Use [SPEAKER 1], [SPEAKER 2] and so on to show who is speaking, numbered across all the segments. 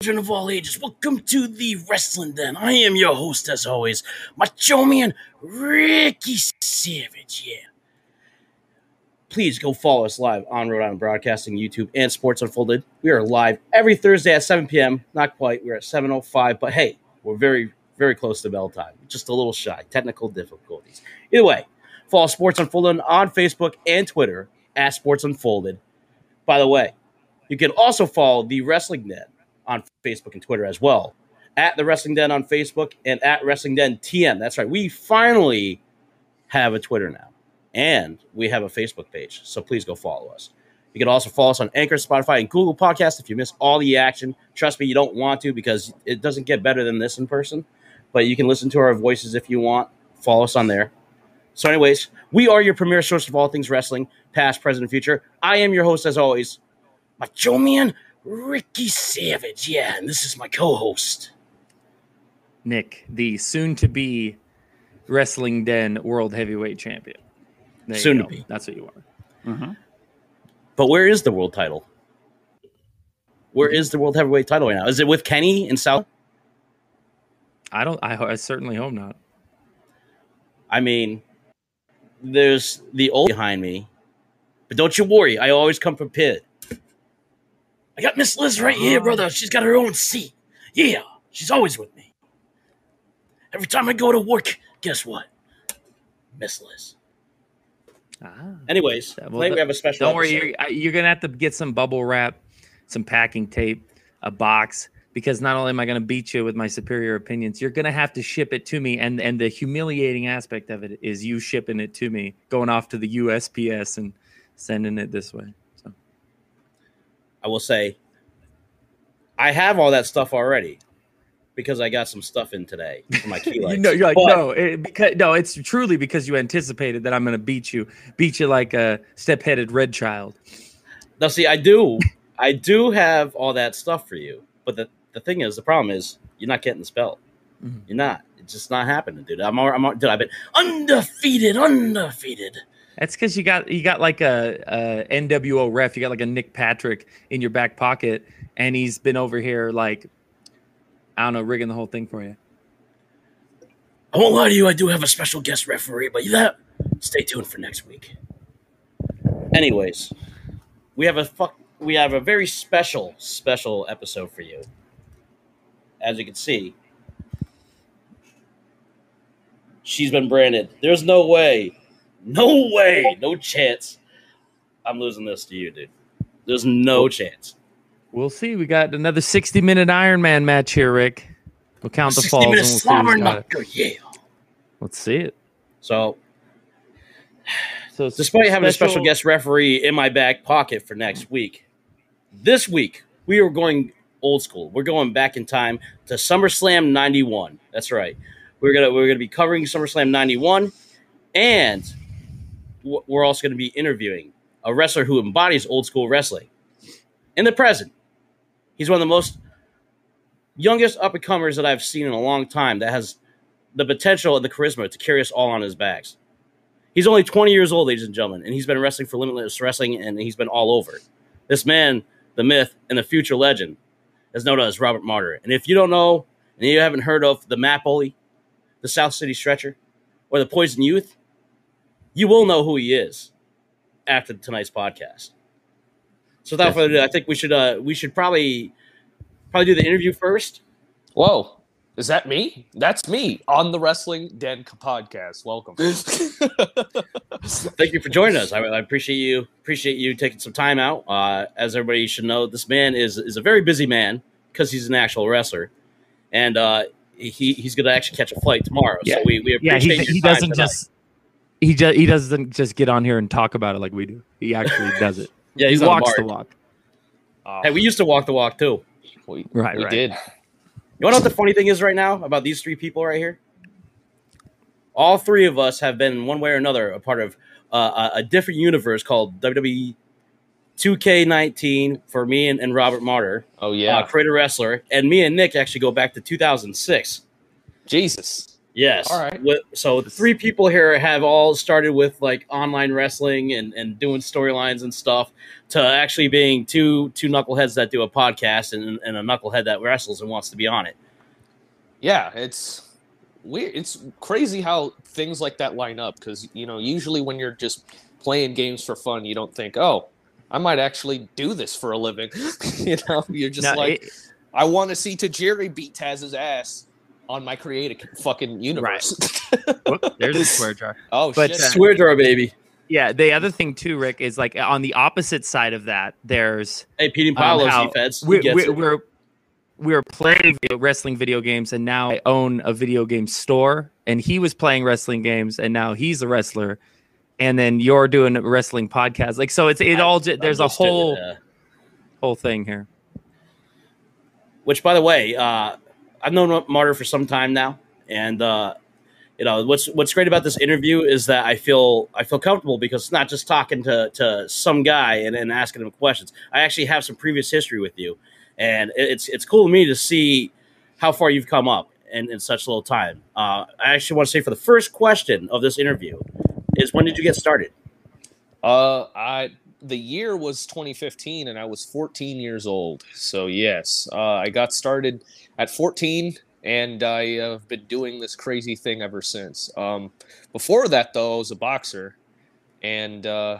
[SPEAKER 1] Children of all ages, welcome to the Wrestling Den. I am your host, as always, Macho Man Ricky Savage. Yeah. Please go follow us live on Rhode Island Broadcasting, YouTube, and Sports Unfolded. We are live every Thursday at 7 p.m. Not quite. We're at 7.05, but hey, we're very, very close to bell time. Just a little shy. Technical difficulties. Either way, follow Sports Unfolded on Facebook and Twitter at Sports Unfolded. By the way, you can also follow the Wrestling Den on Facebook and Twitter as well. At the Wrestling Den on Facebook and at Wrestling Den TM. That's right. We finally have a Twitter now and we have a Facebook page. So please go follow us. You can also follow us on Anchor, Spotify, and Google Podcasts if you miss all the action. Trust me, you don't want to because it doesn't get better than this in person. But you can listen to our voices if you want. Follow us on there. So, anyways, we are your premier source of all things wrestling, past, present, and future. I am your host, as always, Macho Man Ricky Savage. Yeah, and this is my co-host,
[SPEAKER 2] Nick, the soon-to-be Wrestling Den World Heavyweight Champion. There
[SPEAKER 1] soon to be.
[SPEAKER 2] That's what you are. Mm-hmm.
[SPEAKER 1] But where is the world title? Where is the world heavyweight title right now? Is it with Kenny in South?
[SPEAKER 2] I don't. I, I certainly hope not.
[SPEAKER 1] I mean, there's the old behind me, but don't you worry. I always come prepared. I got Miss Liz right here, brother. She's got her own seat. Yeah, she's always with me. Every time I go to work, guess what? Miss Liz.
[SPEAKER 2] Ah.
[SPEAKER 1] Anyways,
[SPEAKER 2] Yeah, well,
[SPEAKER 1] today we have a special.
[SPEAKER 2] Don't worry, you're, you're gonna have to get some bubble wrap, some packing tape, a box, because not only am I gonna beat you with my superior opinions, you're gonna have to ship it to me. And and the humiliating aspect of it is you shipping it to me, going off to the USPS and sending it this way.
[SPEAKER 1] I will say, I have all that stuff already because I got some stuff in today for my key
[SPEAKER 2] you
[SPEAKER 1] lights.
[SPEAKER 2] know, you're like,
[SPEAKER 1] But-
[SPEAKER 2] no, it, because no, it's truly because you anticipated that I'm gonna beat you, beat you like a step-headed red child.
[SPEAKER 1] Now, see, I do, I do have all that stuff for you, but the, the thing is, the problem is, you're not getting the spell.
[SPEAKER 2] Mhm.
[SPEAKER 1] You're not. It's just not happening, dude. I'm, I'm, dude. I've been undefeated, undefeated.
[SPEAKER 2] That's because you got you got like a, a NWO ref. You got like a Nick Patrick in your back pocket, and he's been over here like I don't know, rigging the whole thing for you.
[SPEAKER 1] I won't lie to you. I do have a special guest referee, but that stay tuned for next week. Anyways, we have a fuck. We have a very special, special episode for you. As you can see, she's been branded. There's no way, no way, no chance. I'm losing this to you, dude. There's no chance.
[SPEAKER 2] We'll see. We got another sixty minute Iron Man match here, Rick. We'll count the
[SPEAKER 1] 60
[SPEAKER 2] falls. And we'll
[SPEAKER 1] minute
[SPEAKER 2] see
[SPEAKER 1] slobber
[SPEAKER 2] got it.
[SPEAKER 1] knocker, yeah.
[SPEAKER 2] Let's see it.
[SPEAKER 1] So,
[SPEAKER 2] So
[SPEAKER 1] despite having a special guest referee in my back pocket for next week, this week we are going old school. We're going back in time to SummerSlam '91. That's right. We're gonna we're gonna be covering SummerSlam '91, and we're also gonna be interviewing a wrestler who embodies old school wrestling in the present. He's one of the most youngest up and comers that I've seen in a long time. That has the potential and the charisma to carry us all on his backs. He's only 20 years old, ladies and gentlemen, and he's been wrestling for Limitless Wrestling, and he's been all over. This man, the myth, and the future legend is known as Robert Martyr. And if you don't know, and you haven't heard of the Map Bully, the South City Stretcher, or the Poison Youth, you will know who he is after tonight's podcast. So without further ado, I think we should uh, we should probably probably do the interview first.
[SPEAKER 3] Whoa. Is that me? That's me on the Wrestling Den podcast. Welcome.
[SPEAKER 1] Thank you for joining us. I, I appreciate you appreciate you taking some time out. Uh, as everybody should know, this man is is a very busy man because he's an actual wrestler, and uh, he he's going to actually catch a flight tomorrow.
[SPEAKER 2] Yeah.
[SPEAKER 1] So we we
[SPEAKER 2] Yeah,
[SPEAKER 1] appreciate
[SPEAKER 2] he,
[SPEAKER 1] your
[SPEAKER 2] he
[SPEAKER 1] time
[SPEAKER 2] doesn't
[SPEAKER 1] tonight.
[SPEAKER 2] just he just he doesn't just get on here and talk about it like we do. He actually does it.
[SPEAKER 1] yeah
[SPEAKER 2] he
[SPEAKER 1] he's on
[SPEAKER 2] walks the
[SPEAKER 1] the
[SPEAKER 2] walk.
[SPEAKER 3] Uh,
[SPEAKER 1] Hey, we used to walk the walk too.
[SPEAKER 3] we,
[SPEAKER 2] Right,
[SPEAKER 3] we
[SPEAKER 2] right.
[SPEAKER 3] did.
[SPEAKER 1] You want to know what the funny thing is right now about these three people right here? All three of us have been, one way or another, a part of uh, a, a different universe called WWE 2K19 for me and, and Robert Martyr,
[SPEAKER 3] Oh yeah,
[SPEAKER 1] uh, creator wrestler, and me and Nick actually go back to 2006.
[SPEAKER 3] Jesus.
[SPEAKER 1] Yes.
[SPEAKER 3] All right.
[SPEAKER 1] So three people here have all started with like online wrestling and, and doing storylines and stuff to actually being two two knuckleheads that do a podcast and, and a knucklehead that wrestles and wants to be on it.
[SPEAKER 3] Yeah, it's weird. It's crazy how things like that line up because you know usually when you're just playing games for fun, you don't think, oh, I might actually do this for a living. you know, you're just
[SPEAKER 2] No,
[SPEAKER 3] like,
[SPEAKER 2] it-
[SPEAKER 3] I want to see Tajiri beat Taz's ass on my creative fucking universe.
[SPEAKER 2] whoop, there's a swear jar.
[SPEAKER 3] oh
[SPEAKER 2] But,
[SPEAKER 3] shit!
[SPEAKER 2] uh,
[SPEAKER 1] Swear jar, baby.
[SPEAKER 2] Yeah, the other thing too, Rick, is like on the opposite side of that, there's
[SPEAKER 1] Hey, Pete and
[SPEAKER 2] um,
[SPEAKER 1] Paolo,
[SPEAKER 2] how
[SPEAKER 1] he feds. He
[SPEAKER 2] we're, we're, we're we're playing video, wrestling video games, and now I own a video game store. And he was playing wrestling games, and now he's a wrestler. And then you're doing a wrestling podcast, like so. It's it all. ju- There's a
[SPEAKER 1] Understood,
[SPEAKER 2] whole
[SPEAKER 1] uh,
[SPEAKER 2] whole thing here.
[SPEAKER 1] which, by the way, uh, I've known Martyr for some time now, and uh, you know what's what's great about this interview is that I feel I feel comfortable because it's not just talking to to some guy and, and asking him questions. I actually have some previous history with you, and it's it's cool to me to see how far you've come up in, in such a little time. Uh, I actually want to say for the first question of this interview is when did you get started?
[SPEAKER 3] Uh, I the year was 2015, and I was 14 years old. So yes, uh, I got started at 14, and I have been doing this crazy thing ever since. Um, before that, though, I was a boxer, and uh,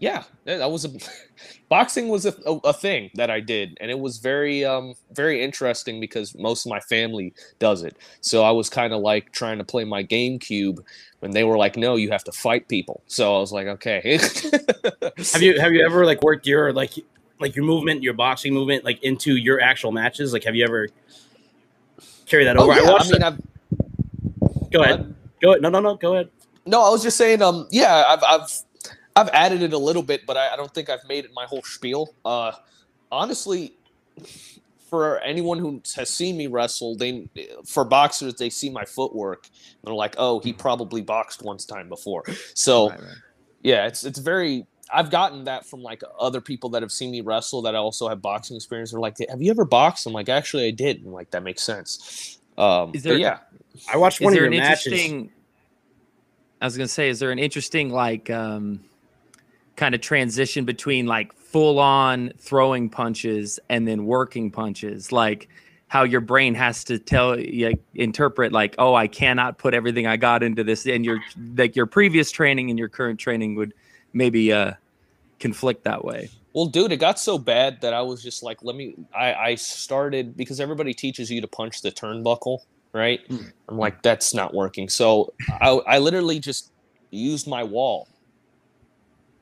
[SPEAKER 3] yeah, that was a boxing was a, a, a thing that I did, and it was very um very interesting because most of my family does it. So I was kind of like trying to play my GameCube when they were like, "No, you have to fight people." So I was like, "Okay."
[SPEAKER 1] Have you have you ever like worked your like like your movement, your boxing movement, like into your actual matches? Like, have you ever carried that
[SPEAKER 3] Oh,
[SPEAKER 1] over?
[SPEAKER 3] yeah,
[SPEAKER 1] I
[SPEAKER 3] I
[SPEAKER 1] watched.
[SPEAKER 3] mean,
[SPEAKER 1] it-
[SPEAKER 3] I've,
[SPEAKER 1] go ahead. Go ahead. No, no, no. Go ahead.
[SPEAKER 3] no, I was just saying. Um, yeah, I've I've I've added it a little bit, but I, I don't think I've made it my whole spiel. Uh, honestly, for anyone who has seen me wrestle, they for boxers they see my footwork and they're like, "Oh, he probably boxed once time before." So.
[SPEAKER 2] Right, right.
[SPEAKER 3] yeah it's it's very i've gotten that from like other people that have seen me wrestle that also have boxing experience they're like have you ever boxed i'm like actually i did and like that makes sense um
[SPEAKER 2] Is
[SPEAKER 3] but
[SPEAKER 2] there-
[SPEAKER 3] yeah
[SPEAKER 1] I watched
[SPEAKER 2] Is
[SPEAKER 1] one of
[SPEAKER 2] there
[SPEAKER 1] your
[SPEAKER 2] an
[SPEAKER 1] matches.
[SPEAKER 2] interesting? I was gonna say, is there an interesting like um, kind of transition between like full on throwing punches and then working punches, like how your brain has to tell you interpret like, oh, I cannot put everything I got into this, and your like your previous training and your current training would maybe uh conflict that way.
[SPEAKER 3] well dude it got so bad that i was just like let me i i started because everybody teaches you to punch the turnbuckle right
[SPEAKER 2] Mm.
[SPEAKER 3] i'm like that's not working so i i literally just used my wall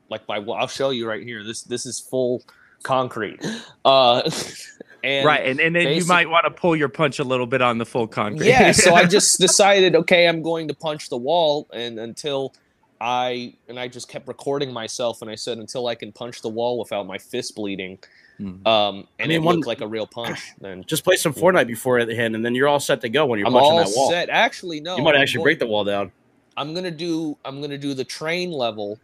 [SPEAKER 3] like by wall i'll show you right here this this is full concrete uh and
[SPEAKER 2] right, and and then you might want to pull your punch a little bit on the full concrete.
[SPEAKER 3] yeah so i just decided okay i'm going to punch the wall and until i and i just kept recording myself and i said until i can punch the wall without my fist bleeding
[SPEAKER 2] Mhm.
[SPEAKER 3] um and
[SPEAKER 1] mean,
[SPEAKER 3] it
[SPEAKER 1] one-
[SPEAKER 3] looked like a real punch then
[SPEAKER 1] Just play some Fortnite before the hand, and then you're all set to go when you're
[SPEAKER 3] i'm
[SPEAKER 1] punching
[SPEAKER 3] all
[SPEAKER 1] that wall.
[SPEAKER 3] set actually no
[SPEAKER 1] you might
[SPEAKER 3] I'm
[SPEAKER 1] actually
[SPEAKER 3] going-
[SPEAKER 1] break the wall down.
[SPEAKER 3] i'm gonna do i'm gonna do the train level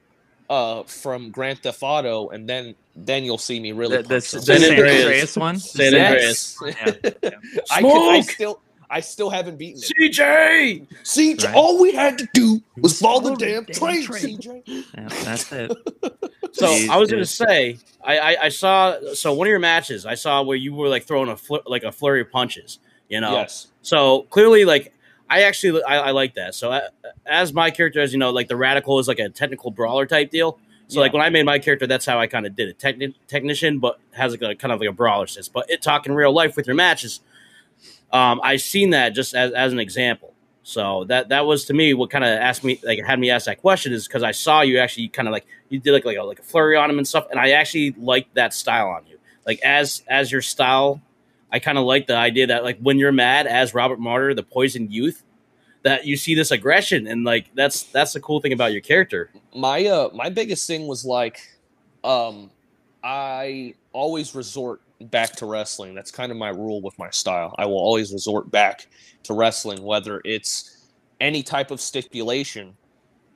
[SPEAKER 3] uh from grand theft auto and then then you'll see me really
[SPEAKER 2] the, the,
[SPEAKER 3] punch
[SPEAKER 2] the
[SPEAKER 3] some-
[SPEAKER 1] San
[SPEAKER 2] San
[SPEAKER 1] Andreas.
[SPEAKER 2] Andreas one.
[SPEAKER 1] San
[SPEAKER 3] Yes.
[SPEAKER 1] Andreas.
[SPEAKER 2] Yeah, yeah.
[SPEAKER 3] I, can, I still I still haven't beaten it.
[SPEAKER 1] CJ.
[SPEAKER 3] See,
[SPEAKER 2] Right.
[SPEAKER 3] all we had to do was follow the damn
[SPEAKER 2] damn
[SPEAKER 3] train,
[SPEAKER 2] train.
[SPEAKER 3] CJ.
[SPEAKER 2] Yeah, that's it.
[SPEAKER 1] So
[SPEAKER 2] Jeez,
[SPEAKER 1] I was gonna say, I, I I saw so one of your matches, I saw where you were like throwing a fl- like a flurry of punches. You know,
[SPEAKER 3] Yes.
[SPEAKER 1] So clearly, like I actually I, I like that. So uh, as my character, as you know, like the radical is like a technical brawler type deal. So like when I made my character, that's how I kind of did it. Techni- technician, but has like a kind of like a brawler sense. But it talking real life with your matches, um, I seen that just as, as an example. So that that was to me what kind of asked me like had me ask that question is because I saw you actually kind of like you did like like a, like a flurry on him and stuff, and I actually liked that style on you. Like as as your style, I kind of like the idea that like when you're mad as Robert Martyr, the poisoned youth, that you see this aggression and like that's that's the cool thing about your character.
[SPEAKER 3] My uh my biggest thing was like um I always resort back to wrestling. That's kind of my rule with my style. I will always resort back to wrestling, whether it's any type of stipulation.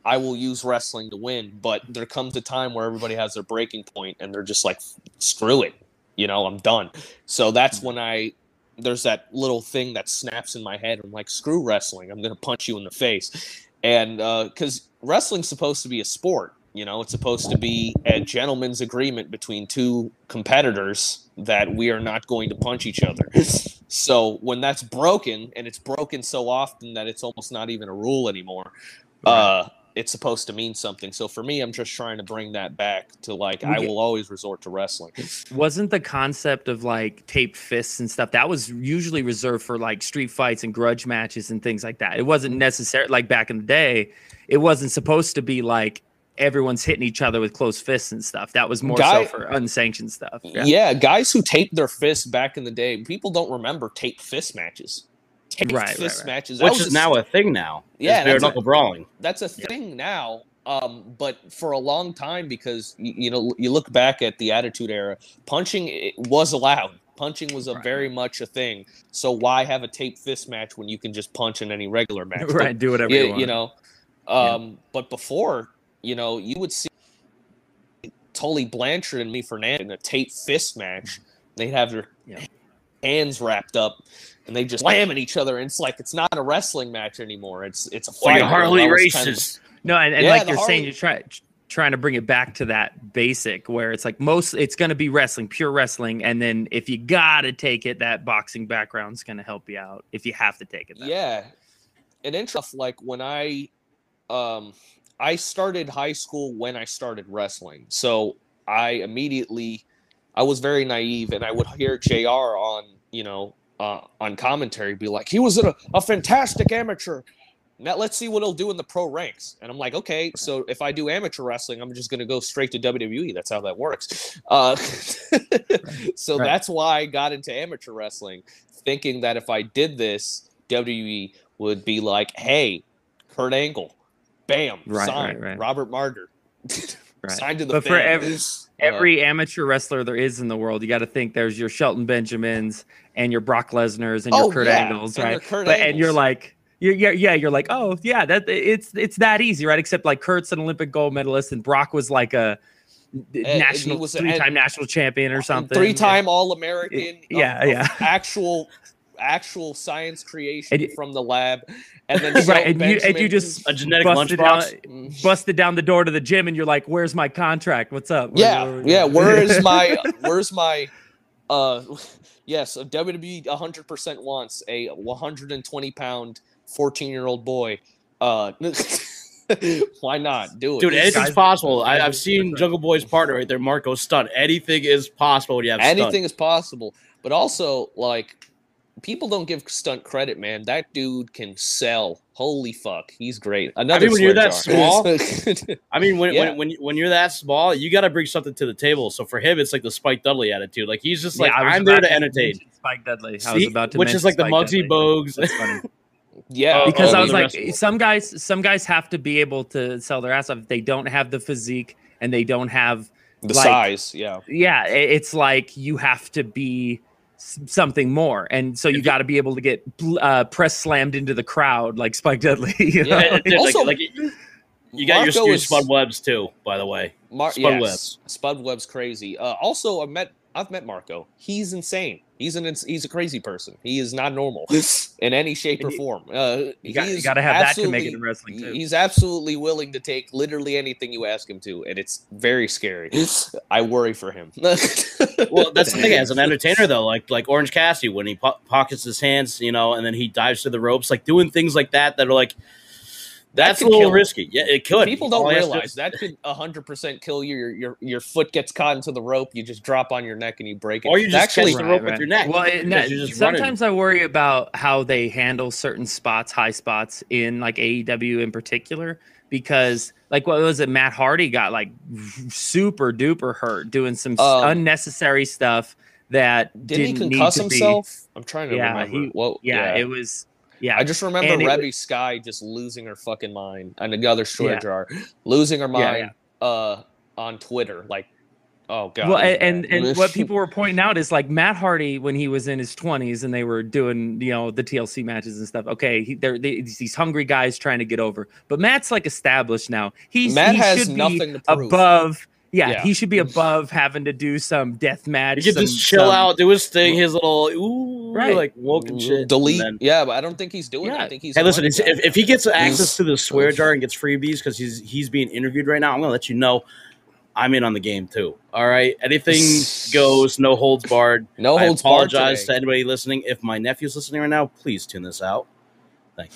[SPEAKER 3] I will use wrestling to win, but there comes a time where everybody has their breaking point and they're just like, screw it, you know, I'm done. So that's when I there's that little thing that snaps in my head. I'm like, screw wrestling. I'm gonna punch you in the face, and because uh, wrestling's supposed to be a sport, you know, it's supposed to be a gentleman's agreement between two competitors that we are not going to punch each other. so when that's broken, and it's broken so often that it's almost not even a rule anymore, right. uh, it's supposed to mean something. So for me, I'm just trying to bring that back to like I will always resort to wrestling.
[SPEAKER 2] Wasn't the concept of like taped fists and stuff that was usually reserved for like street fights and grudge matches and things like that. It wasn't necessary like back in the day. It wasn't supposed to be like everyone's hitting each other with closed fists and stuff. That was more Guy, so for unsanctioned stuff.
[SPEAKER 3] Yeah. yeah, guys who taped their fists back in the day, people don't remember taped fist matches
[SPEAKER 2] right, fist right, right.
[SPEAKER 1] matches, which is now a thing now. Yeah, bare knuckle brawling.
[SPEAKER 3] That's a thing yeah. now. Um, but for a long time, because you, you, know, you look back at the Attitude Era, punching was allowed. Punching was a right. very much a thing. So why have a tape fist match when you can just punch in any regular match?
[SPEAKER 2] right, but, do whatever you, you, want.
[SPEAKER 3] You know, um, yeah. but before, you know, you would see Tully Blanchard and me Fernandez in a tape fist match. They'd have their yeah. Hands wrapped up and they just slamming each other. And it's like it's not a wrestling match anymore. It's it's a fight.
[SPEAKER 1] Like Harley races.
[SPEAKER 2] Kind of, no, and, and yeah, like you're Harley, saying, you're trying trying to bring it back to that basic where it's like most it's going to be wrestling pure wrestling and then if you gotta take it that boxing background's going to help you out if you have to take it
[SPEAKER 3] yeah and interesting like when i um i started high school when i started wrestling so i immediately i was very naive and i would hear jr on you know uh, on commentary be like, he was a, a fantastic amateur. Now let's see what he'll do in the pro ranks. And I'm like, okay, so if I do amateur wrestling, I'm just going to go straight to WWE. That's how that works. Uh, so right. that's why I got into amateur wrestling, thinking that if I did this, WWE would be like, hey, Kurt Angle, bam, right, signed. Right, Robert Martyr, signed to the.
[SPEAKER 2] But for every uh, every uh, amateur wrestler there is in the world, you got to think there's your Shelton Benjamins and your Brock Lesnar's and your oh, Kurt yeah. Angles, right? Kurt but, Angles. And you're like, you're, yeah, yeah, you're like, oh yeah, that it's it's that easy, right? Except like Kurt's an Olympic gold medalist, and Brock was like a eh, national eh, three-time national champion or uh, something,
[SPEAKER 3] three-time All American.
[SPEAKER 2] Yeah, of, yeah,
[SPEAKER 3] actual actual science creation and, from the lab, and then
[SPEAKER 2] right, and you, and you just
[SPEAKER 1] a genetic busted down,
[SPEAKER 2] mm. busted down the door to the gym, and you're like, "Where's my contract? What's up?"
[SPEAKER 3] Where, yeah, where, yeah. Where is my where's my uh Yes, a WWE 100% wants a 120 pound 14 year old boy. Uh, why not do it?
[SPEAKER 1] Dude, anything's Guys, possible. I, have seen Jungle Boy's partner right there, Marco Stunt. Anything is possible when you have
[SPEAKER 3] anything
[SPEAKER 1] stunt.
[SPEAKER 3] is possible. But also, like, people don't give Stunt credit, man. That dude can sell. Holy fuck, he's great. Another
[SPEAKER 1] I mean, when you're that small, I mean, when, yeah. when when when you're that small, you got to bring something to the table. So for him, it's like the Spike Dudley attitude. Like he's just like, yeah, I'm there to entertain.
[SPEAKER 2] Spike Dudley. I was about to
[SPEAKER 1] which is like
[SPEAKER 2] Spike
[SPEAKER 1] the Muggsy Bogues.
[SPEAKER 3] Yeah, oh,
[SPEAKER 2] because oh, I was like, some guys, some guys have to be able to sell their ass off. If they don't have the physique and they don't have
[SPEAKER 3] the like, size, yeah,
[SPEAKER 2] yeah, it's like you have to be something more. And so you got to be able to get uh, press slammed into the crowd like Spike Dudley. You know?
[SPEAKER 1] yeah, also, like, like, you got your, your Spud Webbs too, by the way.
[SPEAKER 3] Mar- Spud yes, Webs. Spud Webb's crazy. Uh, also, I met I've met Marco. He's insane. He's an he's a crazy person. He is not normal in any shape or form. Uh,
[SPEAKER 2] you got, to have that to make it in wrestling too.
[SPEAKER 3] He's absolutely willing to take literally anything you ask him to, and it's very scary. I worry for him.
[SPEAKER 1] well, that's the thing. As an entertainer, though, like like Orange Cassidy, when he po- pockets his hands, you know, and then he dives to the ropes, like doing things like that that are like that's a little risky. Yeah, it could.
[SPEAKER 3] People don't realize that could hundred percent kill you. Your, your your foot gets caught into the rope. You just drop on your neck and you break it.
[SPEAKER 1] Or you just actually catch the rope right, with your neck.
[SPEAKER 2] Well, it, sometimes running. I worry about how they handle certain spots, high spots in like AEW in particular, because like what was it? Matt Hardy got like super duper hurt doing some um, unnecessary stuff that didn't,
[SPEAKER 3] didn't
[SPEAKER 2] he concuss
[SPEAKER 3] himself. Be. I'm trying to yeah, remember. He,
[SPEAKER 2] well, yeah, yeah, it was yeah,
[SPEAKER 3] I just remember and Reby Sky just losing her fucking mind, and another story yeah. jar losing her mind yeah, uh on Twitter, like Oh god.
[SPEAKER 2] Well,
[SPEAKER 3] he's
[SPEAKER 2] and and what people were pointing out is like Matt Hardy when he was in his twenties and they were doing you know the TLC matches and stuff. Okay, he, they're they, these hungry guys trying to get over, but Matt's like established now. He's
[SPEAKER 3] Matt
[SPEAKER 2] he
[SPEAKER 3] has nothing
[SPEAKER 2] be
[SPEAKER 3] to prove.
[SPEAKER 2] above. Yeah,
[SPEAKER 3] Yeah.
[SPEAKER 2] he should be above having to do some death match.
[SPEAKER 1] He could
[SPEAKER 2] some-
[SPEAKER 1] just chill
[SPEAKER 2] some-
[SPEAKER 1] out, do his thing, his little ooh,
[SPEAKER 2] Right.
[SPEAKER 1] like woke and shit.
[SPEAKER 3] delete.
[SPEAKER 1] and then-
[SPEAKER 3] yeah, but I don't think he's doing that.
[SPEAKER 2] Yeah.
[SPEAKER 3] I think he's.
[SPEAKER 1] Hey,
[SPEAKER 3] a
[SPEAKER 1] listen,
[SPEAKER 3] money
[SPEAKER 1] it's-
[SPEAKER 3] guy.
[SPEAKER 1] if, if he gets access to the swear jar and gets freebies because he's he's being interviewed right now, I'm gonna let you know. I'm in on the game too. All right, anything goes, no holds barred.
[SPEAKER 3] no
[SPEAKER 1] I
[SPEAKER 3] holds barred
[SPEAKER 1] apologize to anybody listening. If my nephew's listening right now, please tune this out. Thank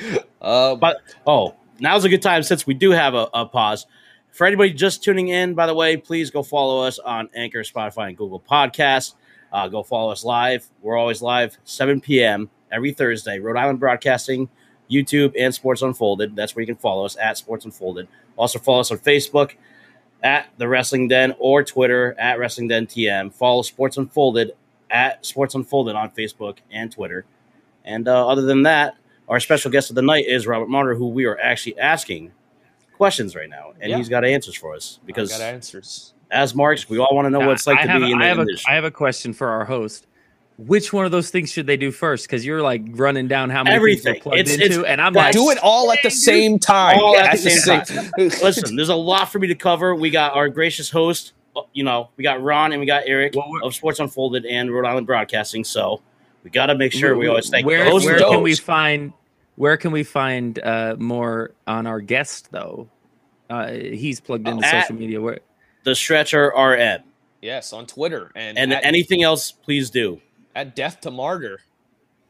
[SPEAKER 1] you.
[SPEAKER 3] Uh,
[SPEAKER 1] But- Oh, now's a good time since we do have a, a pause. For anybody just tuning in, by the way, please go follow us on Anchor, Spotify, and Google Podcasts. Uh, go follow us live. We're always live 7 p.m. every Thursday. Rhode Island Broadcasting, YouTube, and Sports Unfolded. That's where you can follow us at Sports Unfolded. Also follow us on Facebook at The Wrestling Den or Twitter at Wrestling Den TM. Follow Sports Unfolded at Sports Unfolded on Facebook and Twitter. And uh, other than that, our special guest of the night is Robert Martyr, who we are actually asking questions right now, and
[SPEAKER 3] Yeah.
[SPEAKER 1] he's got answers for us.
[SPEAKER 3] because
[SPEAKER 1] Because
[SPEAKER 3] got answers.
[SPEAKER 1] as marks, we all want to know what it's like
[SPEAKER 2] I
[SPEAKER 1] to
[SPEAKER 2] have,
[SPEAKER 1] be in
[SPEAKER 2] I
[SPEAKER 1] the
[SPEAKER 2] have a,
[SPEAKER 1] industry.
[SPEAKER 2] I have a question for our host. Which one of those things should they do first? Because you're like running down how many
[SPEAKER 1] Everything.
[SPEAKER 2] things we're plugged
[SPEAKER 1] It's-
[SPEAKER 2] into,
[SPEAKER 1] it's-
[SPEAKER 2] and I'm like,
[SPEAKER 3] Do it all at the same time.
[SPEAKER 1] All at the same Listen, there's a lot for me to cover. We got our gracious host, you know, we got Ron and we got Eric
[SPEAKER 2] Well,
[SPEAKER 1] of Sports Unfolded and Rhode Island Broadcasting. So we got to make sure we always thank
[SPEAKER 2] where,
[SPEAKER 1] the host
[SPEAKER 2] where
[SPEAKER 1] and
[SPEAKER 2] can we find where can we find uh, more on our guest though? Uh, he's plugged into
[SPEAKER 1] At-
[SPEAKER 2] social media. Where
[SPEAKER 1] the Stretcher RM.
[SPEAKER 3] Yes, on Twitter and,
[SPEAKER 1] And
[SPEAKER 3] at,
[SPEAKER 1] anything else, please do.
[SPEAKER 3] at Death to Martyr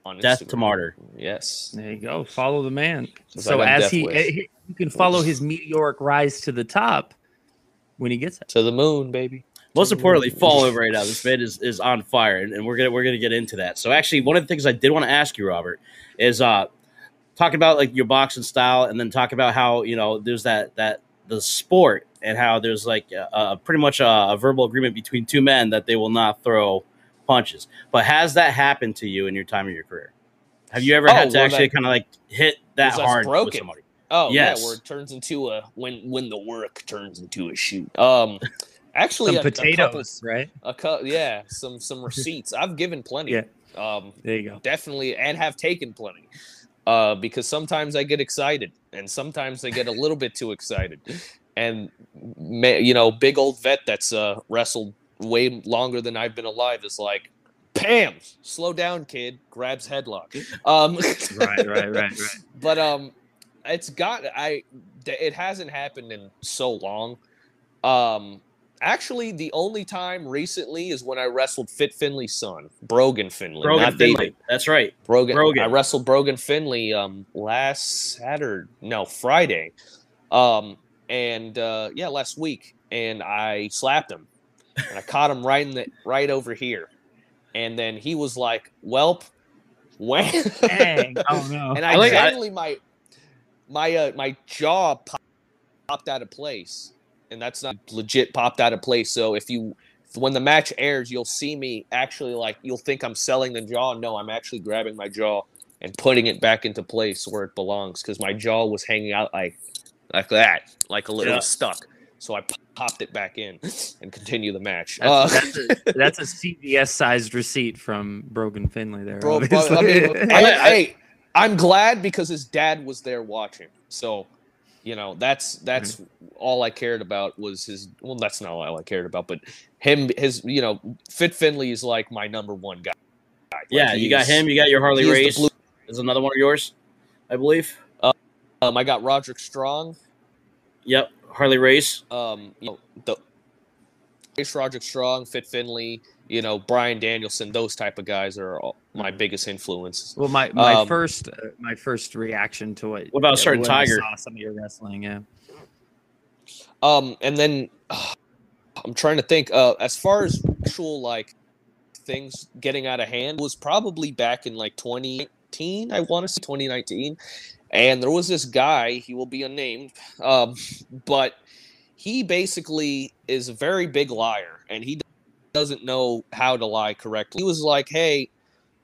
[SPEAKER 3] on
[SPEAKER 1] Death
[SPEAKER 3] Instagram.
[SPEAKER 1] to Martyr.
[SPEAKER 3] Yes.
[SPEAKER 2] there you go. Follow the man.
[SPEAKER 3] Since
[SPEAKER 2] so
[SPEAKER 3] I got
[SPEAKER 2] as
[SPEAKER 3] Death
[SPEAKER 2] he, eh, you can follow his meteoric rise to the top when he gets it.
[SPEAKER 3] To the moon, baby.
[SPEAKER 1] Most
[SPEAKER 3] To
[SPEAKER 1] importantly,
[SPEAKER 3] moon.
[SPEAKER 1] follow him right now. This man is, is on fire, and, and we're gonna we're gonna get into that. So actually, one of the things I did want to ask you, Robert, is uh talk about like your boxing style, and then talk about how you know there's that that the sport and how there's like a, a pretty much a, a verbal agreement between two men that they will not throw punches. But has that happened to you in your time of your career? Have you ever
[SPEAKER 3] Oh,
[SPEAKER 1] had to
[SPEAKER 3] well,
[SPEAKER 1] actually kind of like hit that
[SPEAKER 3] Was that
[SPEAKER 1] hard with
[SPEAKER 3] broken?
[SPEAKER 1] somebody?
[SPEAKER 3] Oh
[SPEAKER 1] Yes.
[SPEAKER 3] yeah, where it turns into a when when the work turns into a shoot. Um, actually,
[SPEAKER 2] Some
[SPEAKER 3] a, a couple-
[SPEAKER 2] potatoes, right?
[SPEAKER 3] A cu- yeah, some some receipts. I've given plenty.
[SPEAKER 2] Yeah.
[SPEAKER 3] Um,
[SPEAKER 2] There you go.
[SPEAKER 3] definitely, and have taken plenty. Uh, because sometimes I get excited, and sometimes I get a little bit too excited, and you know, big old vet that's uh wrestled way longer than I've been alive is like, Pam, slow down, kid. Grabs headlock. Um,
[SPEAKER 2] Right, right, right, right.
[SPEAKER 3] but um it's got i it hasn't happened in so long um actually the only time recently is when i wrestled fit finlay's son brogan finlay
[SPEAKER 1] Brogan
[SPEAKER 3] not
[SPEAKER 1] Finlay.
[SPEAKER 3] david
[SPEAKER 1] That's right.
[SPEAKER 3] brogan,
[SPEAKER 1] Brogan.
[SPEAKER 3] i wrestled brogan finlay um last saturday no friday um and uh yeah last week and i slapped him and i caught him right in the right over here and then he was like welp when
[SPEAKER 2] Dang. Oh no.
[SPEAKER 3] and I,
[SPEAKER 1] I like- I-
[SPEAKER 3] my my uh, my jaw pop, popped out of place, and that's not legit popped out of place. So if you when the match airs, you'll see me actually like you'll think I'm selling the jaw. No, I'm actually grabbing my jaw and putting it back into place where it belongs because my jaw was hanging out like like that, like a little
[SPEAKER 1] Yeah.
[SPEAKER 3] stuck. So I popped it back in and continue the match.
[SPEAKER 2] That's,
[SPEAKER 3] Uh,
[SPEAKER 2] that's, a, that's a CVS sized receipt from Brogan Finlay there.
[SPEAKER 3] bro. But, I mean, I, hey, I'm glad because his dad was there watching. So, you know, that's that's all I cared about was his. Well, that's not all I cared about, but him, his, you know, Fit Finlay is like my number one guy. Like,
[SPEAKER 1] Yeah, you got him. You got your Harley
[SPEAKER 3] he is
[SPEAKER 1] Race.
[SPEAKER 3] blue-
[SPEAKER 1] Is another one of yours, I believe.
[SPEAKER 3] Um, I got Roderick Strong.
[SPEAKER 1] Yep, Harley Race.
[SPEAKER 3] Um, you know, the Ace Roderick Strong, Fit Finlay. You know, Bryan Danielson. Those type of guys are all my biggest influences.
[SPEAKER 2] well, my my
[SPEAKER 3] Um,
[SPEAKER 2] first uh, my first reaction to what
[SPEAKER 1] What about a certain
[SPEAKER 2] when I
[SPEAKER 1] Tiger?
[SPEAKER 2] saw some of your wrestling, yeah.
[SPEAKER 3] Um, and then uh, I'm trying to think. Uh, as far as actual like things getting out of hand was probably back in like 2019. I want to say 2019, and there was this guy. He will be unnamed, um, but he basically is a very big liar, and he doesn't know how to lie correctly. He was like, "Hey."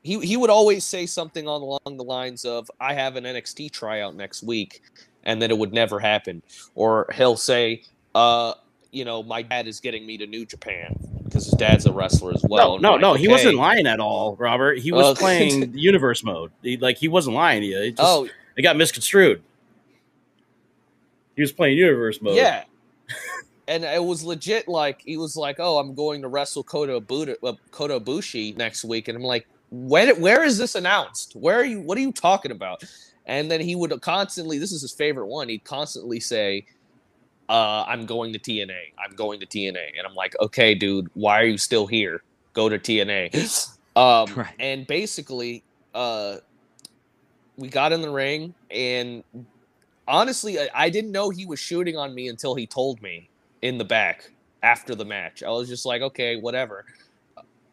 [SPEAKER 3] He, he would always say something on along the lines of, "I have an NXT tryout next week," and then it would never happen. Or he'll say, uh, you know, my dad is getting me to New Japan because his dad's a wrestler as well.
[SPEAKER 1] no,
[SPEAKER 3] I'm
[SPEAKER 1] no, he
[SPEAKER 3] okay.
[SPEAKER 1] wasn't lying at all, Robert. He was
[SPEAKER 3] Oh.
[SPEAKER 1] playing universe mode. He, like he wasn't lying to you. It, just,
[SPEAKER 3] Oh,
[SPEAKER 1] it got misconstrued. He was playing universe mode.
[SPEAKER 3] Yeah. And it was legit like he was like, "Oh, I'm going to wrestle Kota Ibushi, uh, Kota Ibushi next week," and I'm like, "When? Where is this announced? Where are you? What are you talking about?" And then he would constantly. This is his favorite one. He'd constantly say, uh, "I'm going to TNA. I'm going to TNA," and I'm like, "Okay, dude, why are you still here? Go to TNA." um,
[SPEAKER 2] Right.
[SPEAKER 3] And basically, uh, we got in the ring and honestly, I, I didn't know he was shooting on me until he told me in the back after the match. I was just like, okay, whatever.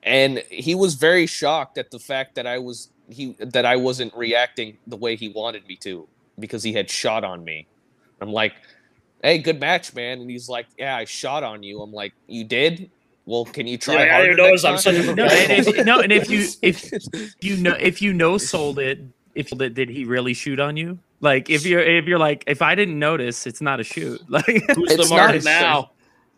[SPEAKER 3] And he was very shocked at the fact that I was he that I wasn't reacting the way he wanted me to because he had shot on me. I'm like, hey, good match, man. And he's like, yeah, I shot on you. I'm like, you did? Well, can you try
[SPEAKER 1] Yeah, I
[SPEAKER 3] harder
[SPEAKER 1] didn't notice
[SPEAKER 3] next
[SPEAKER 1] I'm
[SPEAKER 3] time?"
[SPEAKER 1] such a
[SPEAKER 2] No, and if, no, and if you if
[SPEAKER 3] if
[SPEAKER 2] you know if you know sold it if that did he really shoot on you like if you're if you're like if i didn't notice it's not a shoot like
[SPEAKER 1] Who's
[SPEAKER 3] It's
[SPEAKER 1] the
[SPEAKER 3] not
[SPEAKER 1] mark
[SPEAKER 3] a
[SPEAKER 1] now?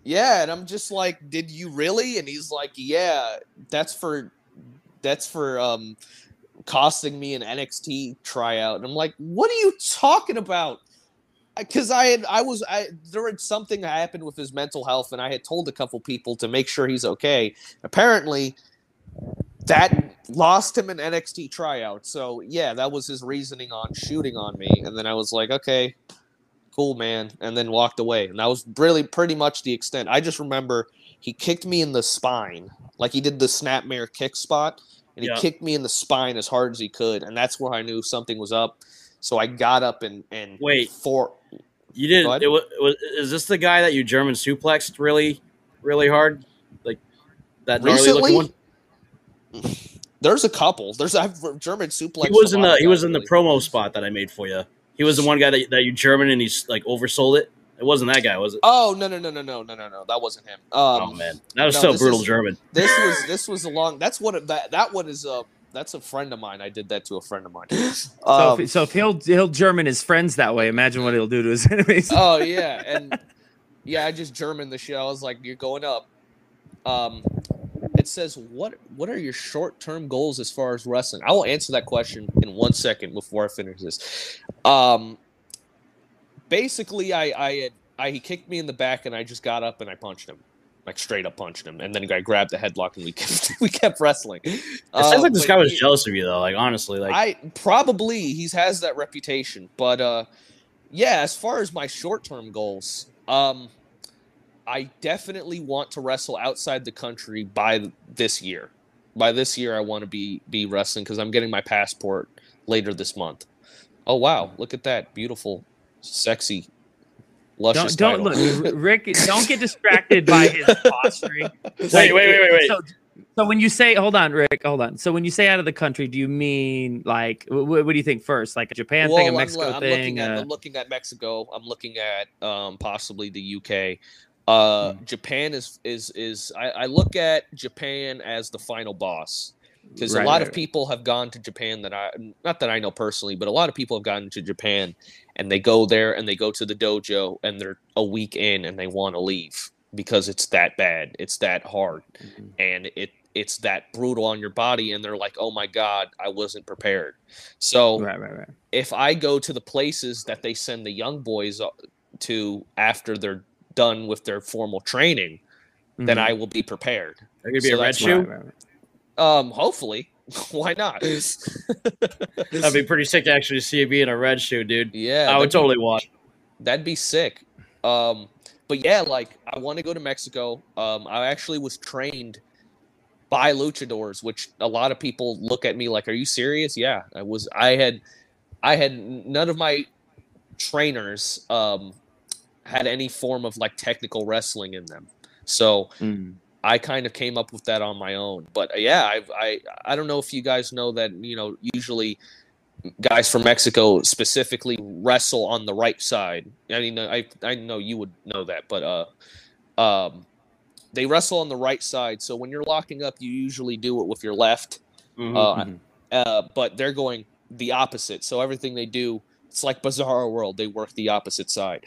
[SPEAKER 3] Yeah, and I'm just like, did you really? And he's like, yeah, that's for that's for um costing me an NXT tryout. And I'm like, what are you talking about? Because I had I was I there had something that happened with his mental health, and I had told a couple people to make sure he's okay. Apparently, that lost him an NXT tryout. So yeah, that was his reasoning on shooting on me. And then I was like, okay, cool, man, and then walked away. And that was really pretty much the extent. I just remember he kicked me in the spine, like he did the snapmare kick spot, and he
[SPEAKER 1] Yeah.
[SPEAKER 3] kicked me in the spine as hard as he could, and that's where I knew something was up. So I got up and and
[SPEAKER 1] Wait.
[SPEAKER 3] for
[SPEAKER 1] You
[SPEAKER 3] ahead.
[SPEAKER 1] It was, was. Is this the guy that you German suplexed really, really hard? Like that gnarly
[SPEAKER 3] recently.
[SPEAKER 1] looking one.
[SPEAKER 3] There's a couple. There's I've German suplex.
[SPEAKER 1] He was in the. He was in the promo spot that I made for you. He was the one guy that, that you German and he's like oversold it. It wasn't that guy, was it?
[SPEAKER 3] Oh no no no no no no no no that wasn't him. Um,
[SPEAKER 1] oh man, that was
[SPEAKER 3] no,
[SPEAKER 1] so brutal
[SPEAKER 3] is-
[SPEAKER 1] German.
[SPEAKER 3] this was this was a long. That's what it- that that one is. Uh, that's a friend of mine. I did that to a friend of mine.
[SPEAKER 2] so,
[SPEAKER 3] Um,
[SPEAKER 2] if, so if he'll he'll german his friends that way imagine what he'll do to his enemies
[SPEAKER 3] oh yeah, and yeah, I just German the shit. I was like, "You're going up." Um, it says, "What what are your short term goals as far as wrestling?" I will answer that question in one second before I finish this. Um, basically, I I had I he kicked me in the back, and I just got up and I punched him. Like straight up punched him, and then I grabbed the headlock and we kept we kept wrestling.
[SPEAKER 1] It sounds like this guy was
[SPEAKER 3] he-
[SPEAKER 1] jealous of you though. Like honestly, like
[SPEAKER 3] I probably he has that reputation, but uh, yeah. As far as my short term goals, um, I definitely want to wrestle outside the country by this year. By this year, I want to be be wrestling because I'm getting my passport later this month. Oh wow! Look at that beautiful, sexy, luscious.
[SPEAKER 2] don't don't
[SPEAKER 3] title.
[SPEAKER 2] look rick don't get distracted by his posturing
[SPEAKER 1] wait, wait, wait, wait, wait.
[SPEAKER 2] so, so when you say hold on rick hold on so when you say out of the country do you mean like wh- wh- what do you think first like a japan thing a
[SPEAKER 3] I'm
[SPEAKER 2] mexico
[SPEAKER 3] lo- I'm,
[SPEAKER 2] thing
[SPEAKER 3] looking at,
[SPEAKER 2] uh,
[SPEAKER 3] I'm looking at Mexico. I'm looking at um, possibly the UK. Uh,
[SPEAKER 2] Hmm.
[SPEAKER 3] Japan is is is I, I look at Japan as the final boss because
[SPEAKER 2] Right,
[SPEAKER 3] a lot
[SPEAKER 2] right,
[SPEAKER 3] of people have gone to Japan that I not that I know personally, but a lot of people have gone to Japan and they go there and they go to the dojo and they're a week in and they want to leave because it's that bad, it's that hard,
[SPEAKER 2] Mhm.
[SPEAKER 3] and it it's that brutal on your body and they're like, oh my god, I wasn't prepared. So
[SPEAKER 2] right right right
[SPEAKER 3] if I go to the places that they send the young boys uh, to after they're done with their formal training, then
[SPEAKER 2] Mhm.
[SPEAKER 3] I will be prepared.
[SPEAKER 1] Are you gonna be
[SPEAKER 3] so
[SPEAKER 1] a red shoe?
[SPEAKER 2] Right, right, right.
[SPEAKER 3] Um, hopefully, why not?
[SPEAKER 1] That'd be pretty sick to actually see you be in a red shoe, dude.
[SPEAKER 3] yeah,
[SPEAKER 1] I would
[SPEAKER 3] that'd be-
[SPEAKER 1] totally watch.
[SPEAKER 3] That'd be sick. Um, but yeah, like I want to go to Mexico. Um, I actually was trained by luchadors, which a lot of people look at me like, "Are you serious?" Yeah, I was. I had, I had none of my trainers um, had any form of like technical wrestling in them. So
[SPEAKER 2] Mm.
[SPEAKER 3] I kind of came up with that on my own. But uh, yeah, I I I don't know if you guys know that you know usually guys from Mexico specifically wrestle on the right side. I mean, I I know you would know that, but uh, um, they wrestle on the right side. So when you're locking up, you usually do it with your left.
[SPEAKER 1] Mhm.
[SPEAKER 3] Uh,
[SPEAKER 2] Mhm.
[SPEAKER 3] uh, but they're going the opposite. So everything they do It's like Bizarro World. They work the opposite side.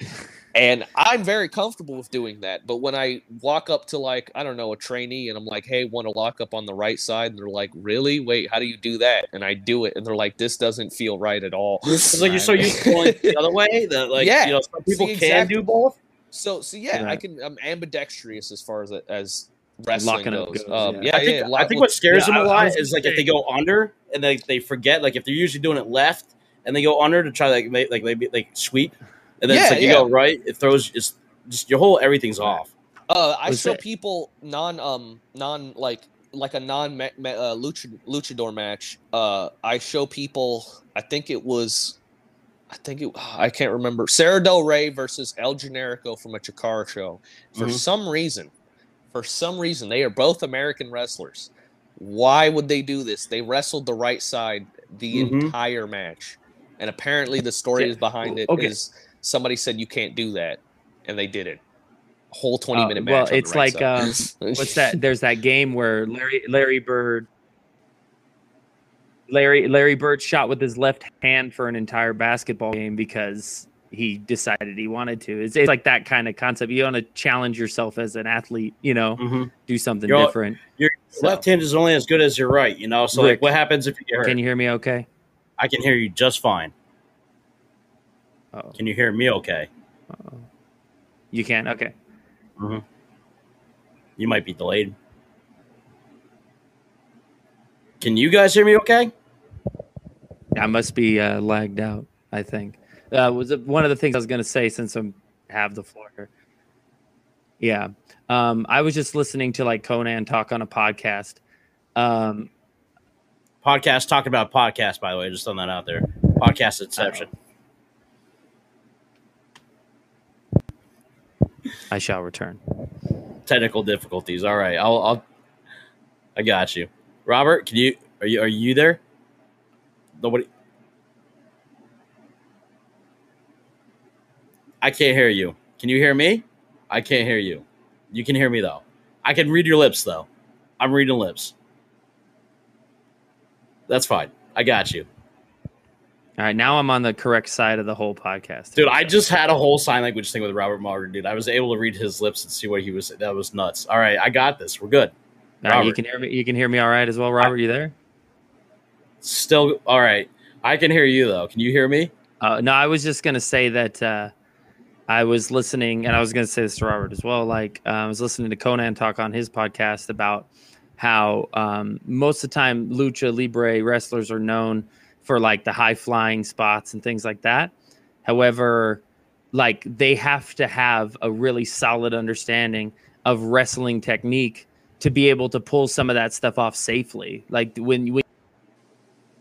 [SPEAKER 3] And I'm very comfortable with doing that. But when I walk up to like, I don't know, a trainee and I'm like, hey, want to lock up on the right side? And they're like, really? Wait, how do you do that? And I do it. And they're like, this doesn't feel right at all.
[SPEAKER 1] It's like you're so used to going the other way that like
[SPEAKER 3] Yeah.
[SPEAKER 1] you know some people
[SPEAKER 3] See,
[SPEAKER 1] can do both.
[SPEAKER 3] So, so yeah, I can. I'm ambidextrous as far as as wrestling
[SPEAKER 2] Locking up
[SPEAKER 3] goes.
[SPEAKER 2] goes,
[SPEAKER 3] Um,
[SPEAKER 2] yeah.
[SPEAKER 3] yeah,
[SPEAKER 1] I think
[SPEAKER 3] yeah,
[SPEAKER 1] I think what scares
[SPEAKER 2] yeah,
[SPEAKER 1] them a lot is like if they go under and they, they forget like if they're usually doing it left and they go under to try like make, like maybe like sweep and then it's
[SPEAKER 3] Yeah,
[SPEAKER 1] like you
[SPEAKER 3] yeah.
[SPEAKER 1] go right it throws it's just your whole everything's off.
[SPEAKER 3] Uh, I
[SPEAKER 2] Was
[SPEAKER 3] show
[SPEAKER 2] it-
[SPEAKER 3] people non um non like like a non ma- ma- uh, luchador, luchador match. Uh, I show people. I think it was. I think it. I can't remember. Sara Del Rey versus El Generico from a Chikara show. For
[SPEAKER 1] Mhm.
[SPEAKER 3] some reason, for some reason, they are both American wrestlers. Why would they do this? They wrestled the right side the
[SPEAKER 1] Mhm.
[SPEAKER 3] entire match, and apparently the story
[SPEAKER 2] Yeah,
[SPEAKER 3] is behind it.
[SPEAKER 2] okay.
[SPEAKER 3] Is somebody said you can't do that, and they did it. Whole twenty
[SPEAKER 2] Uh,
[SPEAKER 3] minute match.
[SPEAKER 2] well, it's like, um. What's that? There's that game where Larry Larry Bird Larry Larry Bird shot with his left hand for an entire basketball game because he decided he wanted to. It's, it's like that kind of concept. You want to challenge yourself as an athlete, you know,
[SPEAKER 1] Mm-hmm.
[SPEAKER 2] do something
[SPEAKER 1] You're-
[SPEAKER 2] different.
[SPEAKER 1] Your
[SPEAKER 2] So-
[SPEAKER 1] left hand is only as good as your right, you know. So
[SPEAKER 2] Rick,
[SPEAKER 1] like, what happens if you get hurt?
[SPEAKER 2] Can you hear me okay?
[SPEAKER 1] I can hear you just fine.
[SPEAKER 2] Oh,
[SPEAKER 1] Can you hear me? Okay.
[SPEAKER 2] you can. Okay.
[SPEAKER 1] You might be delayed. Can you guys hear me? Okay.
[SPEAKER 2] I must be uh, lagged out. I think uh, was it one of the things I was going to say since I have the floor. here. Yeah, um, I was just listening to like Konnan talk on a podcast. Um,
[SPEAKER 1] Podcast talking about podcast. By the way, just throwing that out there. Podcast Inception.
[SPEAKER 2] I shall return.
[SPEAKER 1] Technical difficulties. All right. I'll. I'll. I got you. Robert, can you? Are you? Are you there? Nobody. I can't hear you. Can you hear me? I can't hear you. You can hear me though. I can read your lips though. I'm reading lips. That's fine. I got you.
[SPEAKER 2] All right, now I'm on the correct side of the whole podcast.
[SPEAKER 1] Dude, I just had a whole sign language thing with Robert Martin, dude. I was able to read his lips and see what he was that was nuts. All right, I got this. We're good.
[SPEAKER 2] All right, you can hear me. You can hear me all right as well, Robert. You there?
[SPEAKER 1] Still all right. I can hear you though. Can you hear me?
[SPEAKER 2] Uh, no, I was just gonna say that uh, I was listening, and I was gonna say this to Robert as well. Like uh, I was listening to Konnan talk on his podcast about how um, most of the time lucha libre wrestlers are known for like the high flying spots and things like that. However, like they have to have a really solid understanding of wrestling technique to be able to pull some of that stuff off safely. Like when when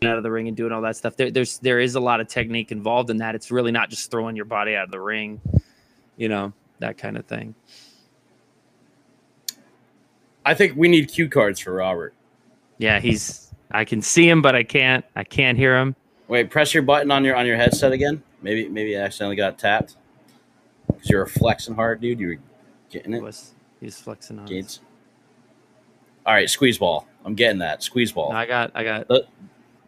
[SPEAKER 2] out of the ring and doing all that stuff. There, there's there is a lot of technique involved in that. It's really not just throwing your body out of the ring, you know, that kind of thing.
[SPEAKER 1] I think we need cue cards for Robert.
[SPEAKER 2] Yeah, he's. I can see him, but I can't. I can't hear him.
[SPEAKER 1] Wait, press your button on your on your headset again. Maybe maybe I accidentally got tapped. Because you're flexing hard, dude. You were getting it.
[SPEAKER 2] was he's flexing on. us.
[SPEAKER 1] Gates. All right, squeeze ball. I'm getting that. Squeeze ball.
[SPEAKER 2] No, I got. I got.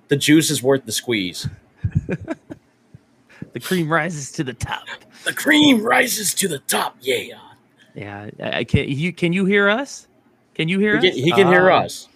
[SPEAKER 1] The juice is worth the squeeze.
[SPEAKER 2] The cream rises to the top.
[SPEAKER 1] The cream rises to the top. Yeah.
[SPEAKER 2] Yeah, I, I can. You can you hear us? Can you hear
[SPEAKER 1] He
[SPEAKER 2] us?
[SPEAKER 1] can, he can hear
[SPEAKER 2] Ah.
[SPEAKER 1] us.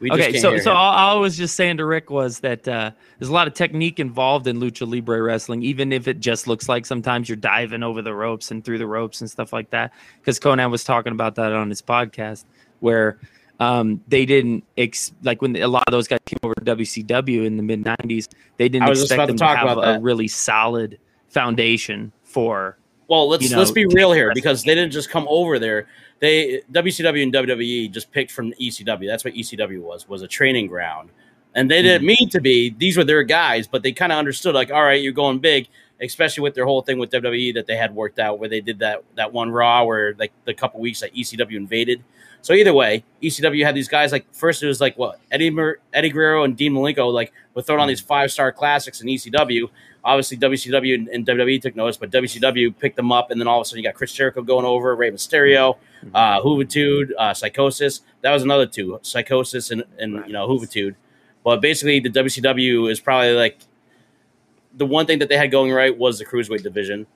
[SPEAKER 1] We just
[SPEAKER 2] okay,
[SPEAKER 1] can't
[SPEAKER 2] so
[SPEAKER 1] hear
[SPEAKER 2] so
[SPEAKER 1] him.
[SPEAKER 2] all, all I was just saying to Rick was that uh, there's a lot of technique involved in lucha libre wrestling, even if it just looks like sometimes you're diving over the ropes and through the ropes and stuff like that. Because Konnan was talking about that on his podcast, where um, they didn't ex- like when a lot of those guys came over to WCW in the mid '90s, they didn't
[SPEAKER 1] I was just
[SPEAKER 2] expect
[SPEAKER 1] about to
[SPEAKER 2] them to, have
[SPEAKER 1] about
[SPEAKER 2] a really solid foundation for.
[SPEAKER 1] Well, let's
[SPEAKER 2] you know,
[SPEAKER 1] let's be real here because they didn't just come over there. They WCW and WWE just picked from ECW. That's what ECW was was a training ground, and they
[SPEAKER 2] Mm-hmm.
[SPEAKER 1] didn't mean to be. These were their guys, but they kind of understood like, all right, you're going big, especially with their whole thing with WWE that they had worked out, where they did that that one Raw where like the couple weeks that ECW invaded. So either way, ECW had these guys like first it was like what Eddie Mer- Eddie Guerrero and Dean Malenko like were throwing on these five star classics in ECW. Obviously, WCW and, and WWE took notice, but WCW picked them up, and then all of a sudden you got Chris Jericho going over, Rey Mysterio, uh, Juventud, uh, Psicosis. That was another two, Psicosis and, and you know Juventud. But basically, the WCW is probably like the one thing that they had going right was the cruiserweight division.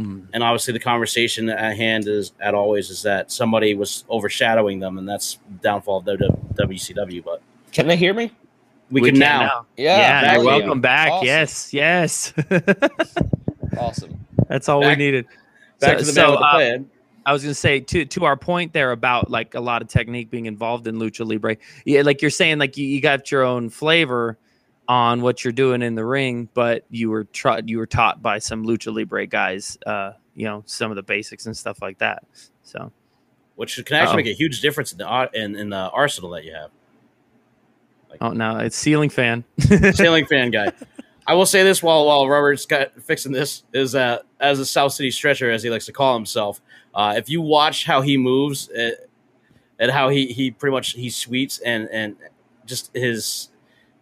[SPEAKER 2] Mm.
[SPEAKER 1] And obviously, the conversation at hand is, at always, is that somebody was overshadowing them, and that's downfall of WCW. But
[SPEAKER 3] Can they hear me?
[SPEAKER 1] we, can, now.
[SPEAKER 3] Yeah,
[SPEAKER 2] Yeah,
[SPEAKER 1] back
[SPEAKER 2] you're welcome
[SPEAKER 1] you.
[SPEAKER 2] back.
[SPEAKER 3] Awesome.
[SPEAKER 2] Yes, yes.
[SPEAKER 3] Awesome.
[SPEAKER 2] That's all
[SPEAKER 1] Back-
[SPEAKER 2] we needed.
[SPEAKER 1] Back
[SPEAKER 2] So-
[SPEAKER 1] to the
[SPEAKER 2] so,
[SPEAKER 1] man with
[SPEAKER 2] uh,
[SPEAKER 1] plan.
[SPEAKER 2] I was gonna say to to our point there about like a lot of technique being involved in lucha libre. Yeah, like you're saying, like you, you got your own flavor on what you're doing in the ring, but you were tra- you were taught by some lucha libre guys, uh, you know, some of the basics and stuff like that. So
[SPEAKER 1] which can actually
[SPEAKER 2] Uh-oh.
[SPEAKER 1] make a huge difference in the ar- in, in the arsenal that you have.
[SPEAKER 2] oh no, it's ceiling fan.
[SPEAKER 1] ceiling fan guy. I will say this while while Robert's got fixing this is that as a South City stretcher, as he likes to call himself, uh, if you watch how he moves uh, and how he he pretty much he sweeps and and just his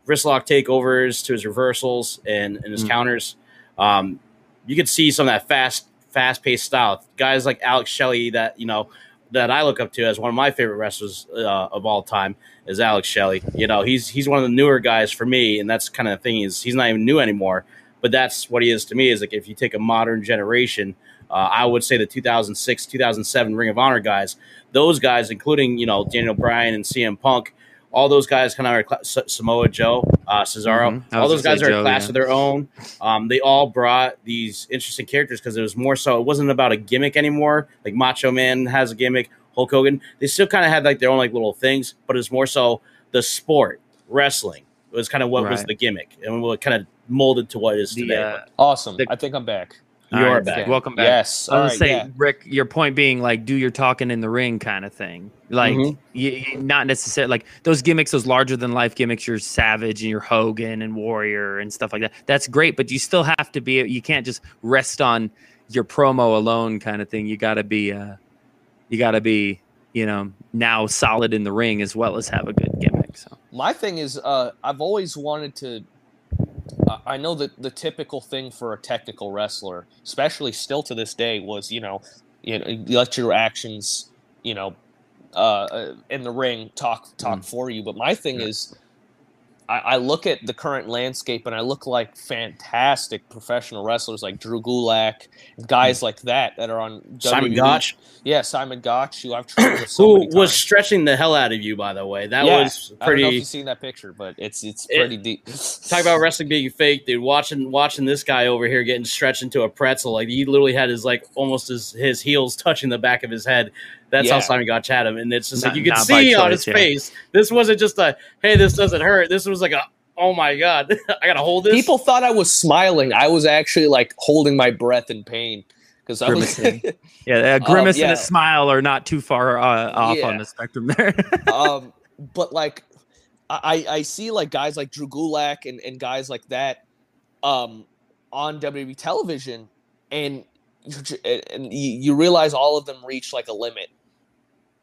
[SPEAKER 1] wrist lock takeovers to his reversals and, and his
[SPEAKER 2] Mm.
[SPEAKER 1] counters, um, you can see some of that fast fast paced style. Guys like Alex Shelley that you know that I look up to as one of my favorite wrestlers uh, of all time is Alex Shelley. You know, he's he's one of the newer guys for me, and that's kind of the thing is he's not even new anymore. But that's what he is to me. Is like if you take a modern generation, uh, I would say the 2006, 2007 Ring of Honor guys, those guys, including you know Daniel Bryan and CM Punk, all those guys kind of are cla- S- Samoa Joe, uh, Cesaro,
[SPEAKER 2] Mhm.
[SPEAKER 1] All those guys are
[SPEAKER 2] Joe,
[SPEAKER 1] a class
[SPEAKER 2] yeah.
[SPEAKER 1] of their own. Um, they all brought these interesting characters because it was more so. It wasn't about a gimmick anymore. Like Macho Man has a gimmick, Hulk Hogan. They still kind of had like their own like little things, but it's more so the sport wrestling. It was kind of what was the gimmick, and what kind of molded to what it is
[SPEAKER 2] The,
[SPEAKER 1] today.
[SPEAKER 2] uh,
[SPEAKER 3] Awesome.
[SPEAKER 2] The-
[SPEAKER 3] I think I'm back.
[SPEAKER 2] All
[SPEAKER 1] You're
[SPEAKER 2] right,
[SPEAKER 1] back.
[SPEAKER 2] Welcome back.
[SPEAKER 3] Yes.
[SPEAKER 2] I
[SPEAKER 3] All
[SPEAKER 2] was
[SPEAKER 3] right.
[SPEAKER 2] gonna say,
[SPEAKER 3] yeah.
[SPEAKER 2] Rick, your point being like, do your talking in the ring kind of thing. Like,
[SPEAKER 1] Mhm.
[SPEAKER 2] you, you- not necessarily like those gimmicks, those larger than life gimmicks. Your Savage and your Hogan and Warrior and stuff like that. That's great, but you still have to be. You can't just rest on your promo alone, kind of thing. You got to be. Uh, you got to be. You know, now solid in the ring as well as have a good gimmick. So
[SPEAKER 3] my thing is uh, i've always wanted to i know that the typical thing for a technical wrestler especially still to this day was you know you know let your actions you know uh, uh, in the ring talk talk
[SPEAKER 2] Mm.
[SPEAKER 3] for you but my thing
[SPEAKER 2] Yeah.
[SPEAKER 3] is I, I look at the current landscape and I look like fantastic professional wrestlers like Drew Gulak, guys hmm. like that that are on.
[SPEAKER 1] Simon
[SPEAKER 3] WWE.
[SPEAKER 1] Gotch,
[SPEAKER 3] Yeah, Simon Gotch, who I've trained with so
[SPEAKER 1] who was stretching the hell out of you, by the way. That
[SPEAKER 3] Yeah,
[SPEAKER 1] was
[SPEAKER 3] I don't know if
[SPEAKER 1] pretty.
[SPEAKER 3] you've seen that picture, but it's it's
[SPEAKER 1] It-
[SPEAKER 3] pretty deep.
[SPEAKER 1] Talk about wrestling being fake, dude. Watching watching this guy over here getting stretched into a pretzel, like he literally had his like almost his his heels touching the back of his head. That's how Simon Gotch had him, and it's just
[SPEAKER 2] Not-
[SPEAKER 1] like you could
[SPEAKER 2] not by
[SPEAKER 1] see on his
[SPEAKER 2] yeah.
[SPEAKER 1] face. This wasn't just a hey, this doesn't hurt. This was like a oh my god, I gotta hold this.
[SPEAKER 3] People thought I was smiling. I was actually like holding my breath in pain because I was.
[SPEAKER 2] Yeah, a grimace and
[SPEAKER 3] yeah.
[SPEAKER 2] a smile are not too far uh, off on the spectrum there.
[SPEAKER 3] um, but like, I I see like guys like Drew Gulak and, and guys like that, um, on WWE television, and you and you, you realize all of them reach like a limit.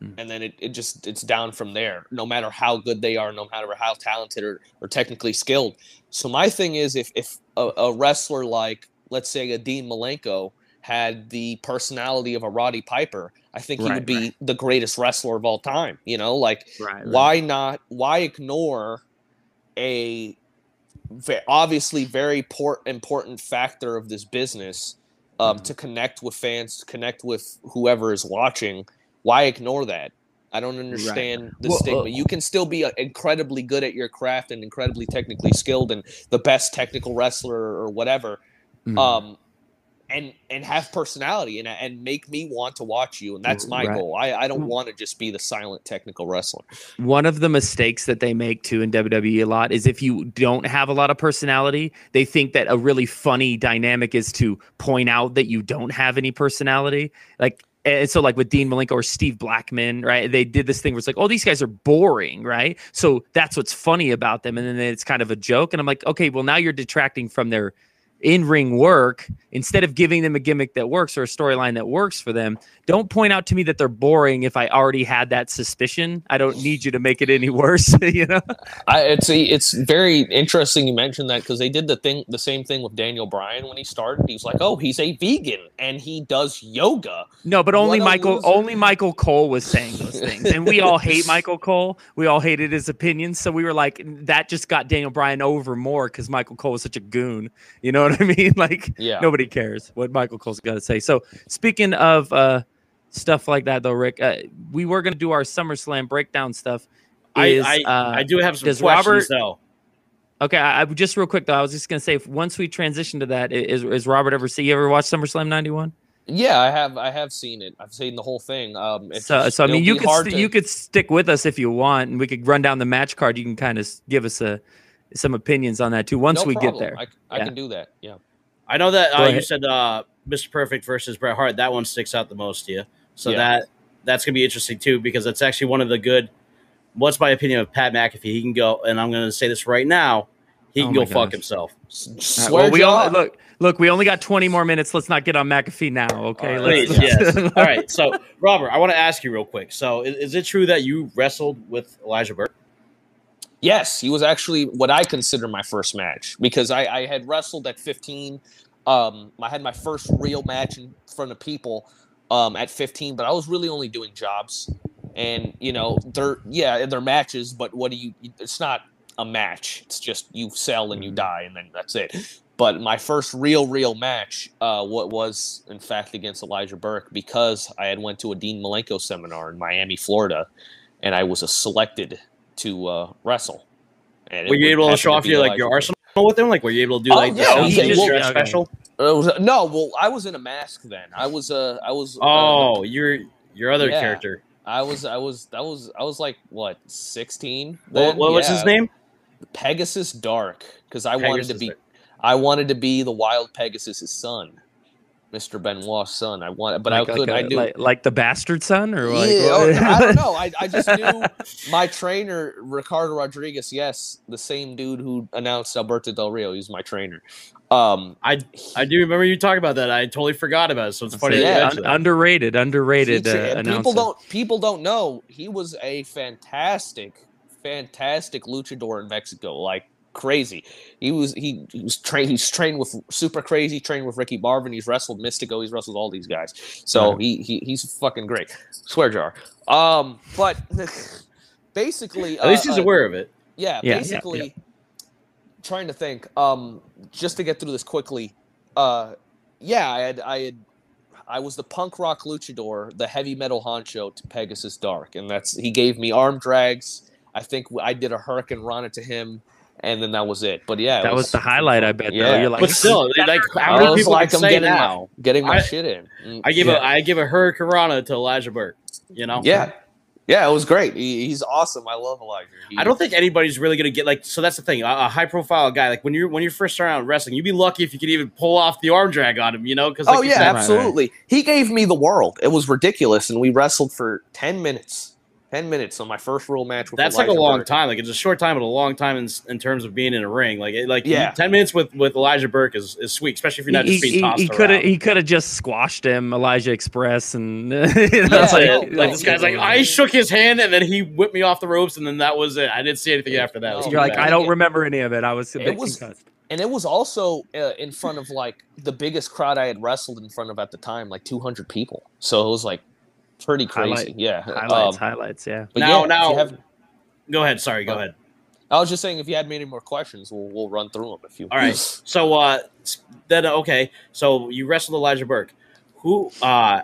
[SPEAKER 2] Mm.
[SPEAKER 3] And then it, it just it's down from there, no matter how good they are, no matter how talented or, or technically skilled. So my thing is if if a, a wrestler like let's say a Dean Malenko had the personality of a Roddy Piper, I think he
[SPEAKER 2] Right,
[SPEAKER 3] would be the greatest wrestler of all time. You know, like
[SPEAKER 2] right,
[SPEAKER 3] why not why ignore a obviously very port, important factor of this business um,
[SPEAKER 2] Mhm.
[SPEAKER 3] to connect with fans connect with whoever is watching why ignore that i don't understand the
[SPEAKER 2] Well, uh,
[SPEAKER 3] stigma you can still be uh, incredibly good at your craft and incredibly technically skilled and the best technical wrestler or whatever
[SPEAKER 2] Mhm.
[SPEAKER 3] um and and have personality and and make me want to watch you and that's my
[SPEAKER 2] Right.
[SPEAKER 3] goal i i don't want to just be the silent technical wrestler
[SPEAKER 2] one of the mistakes that they make too in WWE a lot is if you don't have a lot of personality, they think that a really funny dynamic is to point out that you don't have any personality. Like and so like with Dean Malenko or Steve Blackman, right? They did this thing where it's like, oh, these guys are boring, right? So that's what's funny about them. And then it's kind of a joke. And I'm like, okay, well, now you're detracting from their in ring work instead of giving them a gimmick that works or a storyline that works for them don't point out to me that they're boring if i already had that suspicion. I don't need you to make it any worse you know?
[SPEAKER 3] I, it's a, it's very interesting you mentioned that because they did the thing the same thing with Daniel Bryan when he started. He's like, oh, he's a vegan and he does yoga.
[SPEAKER 2] no but only
[SPEAKER 3] What
[SPEAKER 2] michael only michael cole was saying those things and we all hate michael cole. We all hated his opinions so we were like that just got daniel bryan over more because michael cole was such a goon. You know what i mean like
[SPEAKER 3] Yeah.
[SPEAKER 2] nobody cares what Michael Cole's got to say. So speaking of uh, stuff like that, though, Rick, uh, we were going to do our SummerSlam breakdown stuff.
[SPEAKER 1] I,
[SPEAKER 2] Is,
[SPEAKER 1] I,
[SPEAKER 2] uh,
[SPEAKER 1] I do have some
[SPEAKER 2] does
[SPEAKER 1] questions
[SPEAKER 2] Robert-
[SPEAKER 1] though.
[SPEAKER 2] okay, I, I just real quick though, I was just going to say, if, once we transition to that, is is is Robert ever see you ever watch SummerSlam '91?
[SPEAKER 3] Yeah, I have I have seen it. I've seen the whole thing. Um, it's
[SPEAKER 2] So,
[SPEAKER 3] just-
[SPEAKER 2] so I mean, you could st-
[SPEAKER 3] to-
[SPEAKER 2] you could stick with us if you want, and we could run down the match card. You can kind of give us a some opinions on that too once
[SPEAKER 3] no
[SPEAKER 2] we get there.
[SPEAKER 3] I, I
[SPEAKER 2] Yeah.
[SPEAKER 3] can do that. Yeah.
[SPEAKER 1] I know that uh, you said uh, Mr. Perfect versus Bret Hart. That one sticks out the most to you. So
[SPEAKER 3] Yeah.
[SPEAKER 1] that that's gonna be interesting too because it's actually one of the good. What's my opinion of Pat McAfee? He can go, and I'm gonna say this right now. He
[SPEAKER 2] Oh
[SPEAKER 1] can
[SPEAKER 2] my
[SPEAKER 1] go fuck himself.
[SPEAKER 3] S-
[SPEAKER 2] All right,
[SPEAKER 3] Swear
[SPEAKER 2] well, we
[SPEAKER 3] jar.
[SPEAKER 2] only, look, look, we only got 20 more minutes. Let's not get on McAfee now, okay?
[SPEAKER 3] All right.
[SPEAKER 1] Please, yes. All right. So, Robert, I want to ask you real quick. So, is, is it true that you wrestled with Elijah Burke?
[SPEAKER 3] Yes, he was actually what I consider my first match because I, I had wrestled at 15. Um, I had my first real match in front of people um, at 15, but I was really only doing jobs. And you know, they're yeah, they're matches, but what do you? It's not a match. It's just you sell and you die, and then that's it. But my first real, real match, uh, what was in fact against Elijah Burke because I had went to a Dean Malenko seminar in Miami, Florida, and I was a selected to uh, wrestle. And
[SPEAKER 1] Were you able to show off your like your arsenal with him? Like, were you able to do
[SPEAKER 3] Oh,
[SPEAKER 1] like
[SPEAKER 3] yeah,
[SPEAKER 1] the
[SPEAKER 3] he
[SPEAKER 1] Sunset
[SPEAKER 3] just-
[SPEAKER 1] Strip special?
[SPEAKER 3] Uh, was- no, well, I was in a mask then. I was uh, I was uh,
[SPEAKER 1] Oh, your your other
[SPEAKER 3] Yeah.
[SPEAKER 1] character.
[SPEAKER 3] I was I was that was I was like what sixteen.
[SPEAKER 1] What, what was his name?
[SPEAKER 3] Pegasus Dark, because I wanted to be
[SPEAKER 1] Dark.
[SPEAKER 3] I wanted to be the wild Pegasus's son, Mister Benoit's son. I want, but
[SPEAKER 2] like,
[SPEAKER 3] I couldn't.
[SPEAKER 2] like,
[SPEAKER 3] I
[SPEAKER 2] a-
[SPEAKER 3] knew.
[SPEAKER 2] like, like the bastard son, or like,
[SPEAKER 3] yeah,
[SPEAKER 2] what?
[SPEAKER 3] oh, I don't know. I, I just knew my trainer Ricardo Rodriguez. Yes, the same dude who announced Alberto Del Rio. He's my trainer. Um,
[SPEAKER 1] I I do remember you talking about that. I totally forgot about it. So it's funny.
[SPEAKER 3] Yeah,
[SPEAKER 2] un- underrated, underrated.
[SPEAKER 3] He-
[SPEAKER 2] Uh,
[SPEAKER 3] people don't people don't know he was a fantastic, fantastic luchador in Mexico. Like crazy. He was he, he was trained. He's trained with super crazy. Trained with Ricky Marvin. He's wrestled Mystico. He's wrestled all these guys. So he, he he's fucking great. Swear jar. Um, but basically,
[SPEAKER 1] At least he's
[SPEAKER 3] uh, uh,
[SPEAKER 1] aware of it.
[SPEAKER 3] yeah,
[SPEAKER 2] Yeah, yeah,
[SPEAKER 3] basically trying to think. Um, just to get through this quickly. Uh, yeah, I had I had I was the punk rock luchador, the heavy metal honcho to Pegasus Dark, and that's he gave me arm drags. I think I did a Hurricanrana to him, and then that was it. But yeah,
[SPEAKER 2] that was the highlight. I bet.
[SPEAKER 3] Yeah.
[SPEAKER 2] though. You're like,
[SPEAKER 1] But still, like how
[SPEAKER 3] I
[SPEAKER 1] many
[SPEAKER 3] was
[SPEAKER 1] people
[SPEAKER 3] like,
[SPEAKER 1] can
[SPEAKER 3] I'm
[SPEAKER 1] say
[SPEAKER 3] getting
[SPEAKER 1] now?
[SPEAKER 3] my getting my
[SPEAKER 1] I-
[SPEAKER 3] shit in. Mm,
[SPEAKER 1] I give
[SPEAKER 2] Yeah.
[SPEAKER 1] a I give a Hurricane to Elijah Burke. You know.
[SPEAKER 3] yeah, yeah, it was great. He, he's awesome. I love Elijah. He-
[SPEAKER 1] I don't think anybody's really gonna get like. So that's the thing. A, a high profile guy, like when you're when you're first starting out wrestling, you'd be lucky if you could even pull off the arm drag on him. You know? Because
[SPEAKER 3] oh yeah,
[SPEAKER 2] Right, right.
[SPEAKER 3] absolutely. He gave me the world. It was ridiculous, and we wrestled for ten minutes. Ten minutes on my first real match with
[SPEAKER 1] that's like a long
[SPEAKER 3] Burke.
[SPEAKER 1] time. Like it's a short time, but a long time in, in terms of being in a ring. Like it, like
[SPEAKER 3] Yeah.
[SPEAKER 1] ten minutes with with Elijah Burke is, is sweet, especially if you're not
[SPEAKER 2] he,
[SPEAKER 1] just being tossed
[SPEAKER 2] he, could have he could have just squashed him, Elijah Express, and you know,
[SPEAKER 3] Yeah,
[SPEAKER 2] like,
[SPEAKER 3] no,
[SPEAKER 1] like,
[SPEAKER 3] no,
[SPEAKER 1] this guy's like. I shook his hand and then he whipped me off the ropes and then that was it. I didn't see anything after that. It was
[SPEAKER 3] No,
[SPEAKER 1] too
[SPEAKER 2] you're like,
[SPEAKER 1] bad.
[SPEAKER 2] I don't remember any of it. I was a
[SPEAKER 3] It was-
[SPEAKER 2] concussed.
[SPEAKER 3] and it was also uh, in front of like the biggest crowd I had wrestled in front of at the time, like 200 people. So it was like pretty crazy.
[SPEAKER 2] Highlight-
[SPEAKER 3] yeah.
[SPEAKER 2] Highlights,
[SPEAKER 3] Um,
[SPEAKER 2] highlights, yeah.
[SPEAKER 3] but
[SPEAKER 1] Now-
[SPEAKER 3] yeah,
[SPEAKER 1] now-
[SPEAKER 3] you have-
[SPEAKER 1] Go ahead. Sorry. Go
[SPEAKER 3] Uh,
[SPEAKER 1] ahead.
[SPEAKER 3] I was just saying, if you had many more questions, we'll we'll run through them. If you
[SPEAKER 1] All right. So uh, then okay. So you wrestled Elijah Burke, who uh,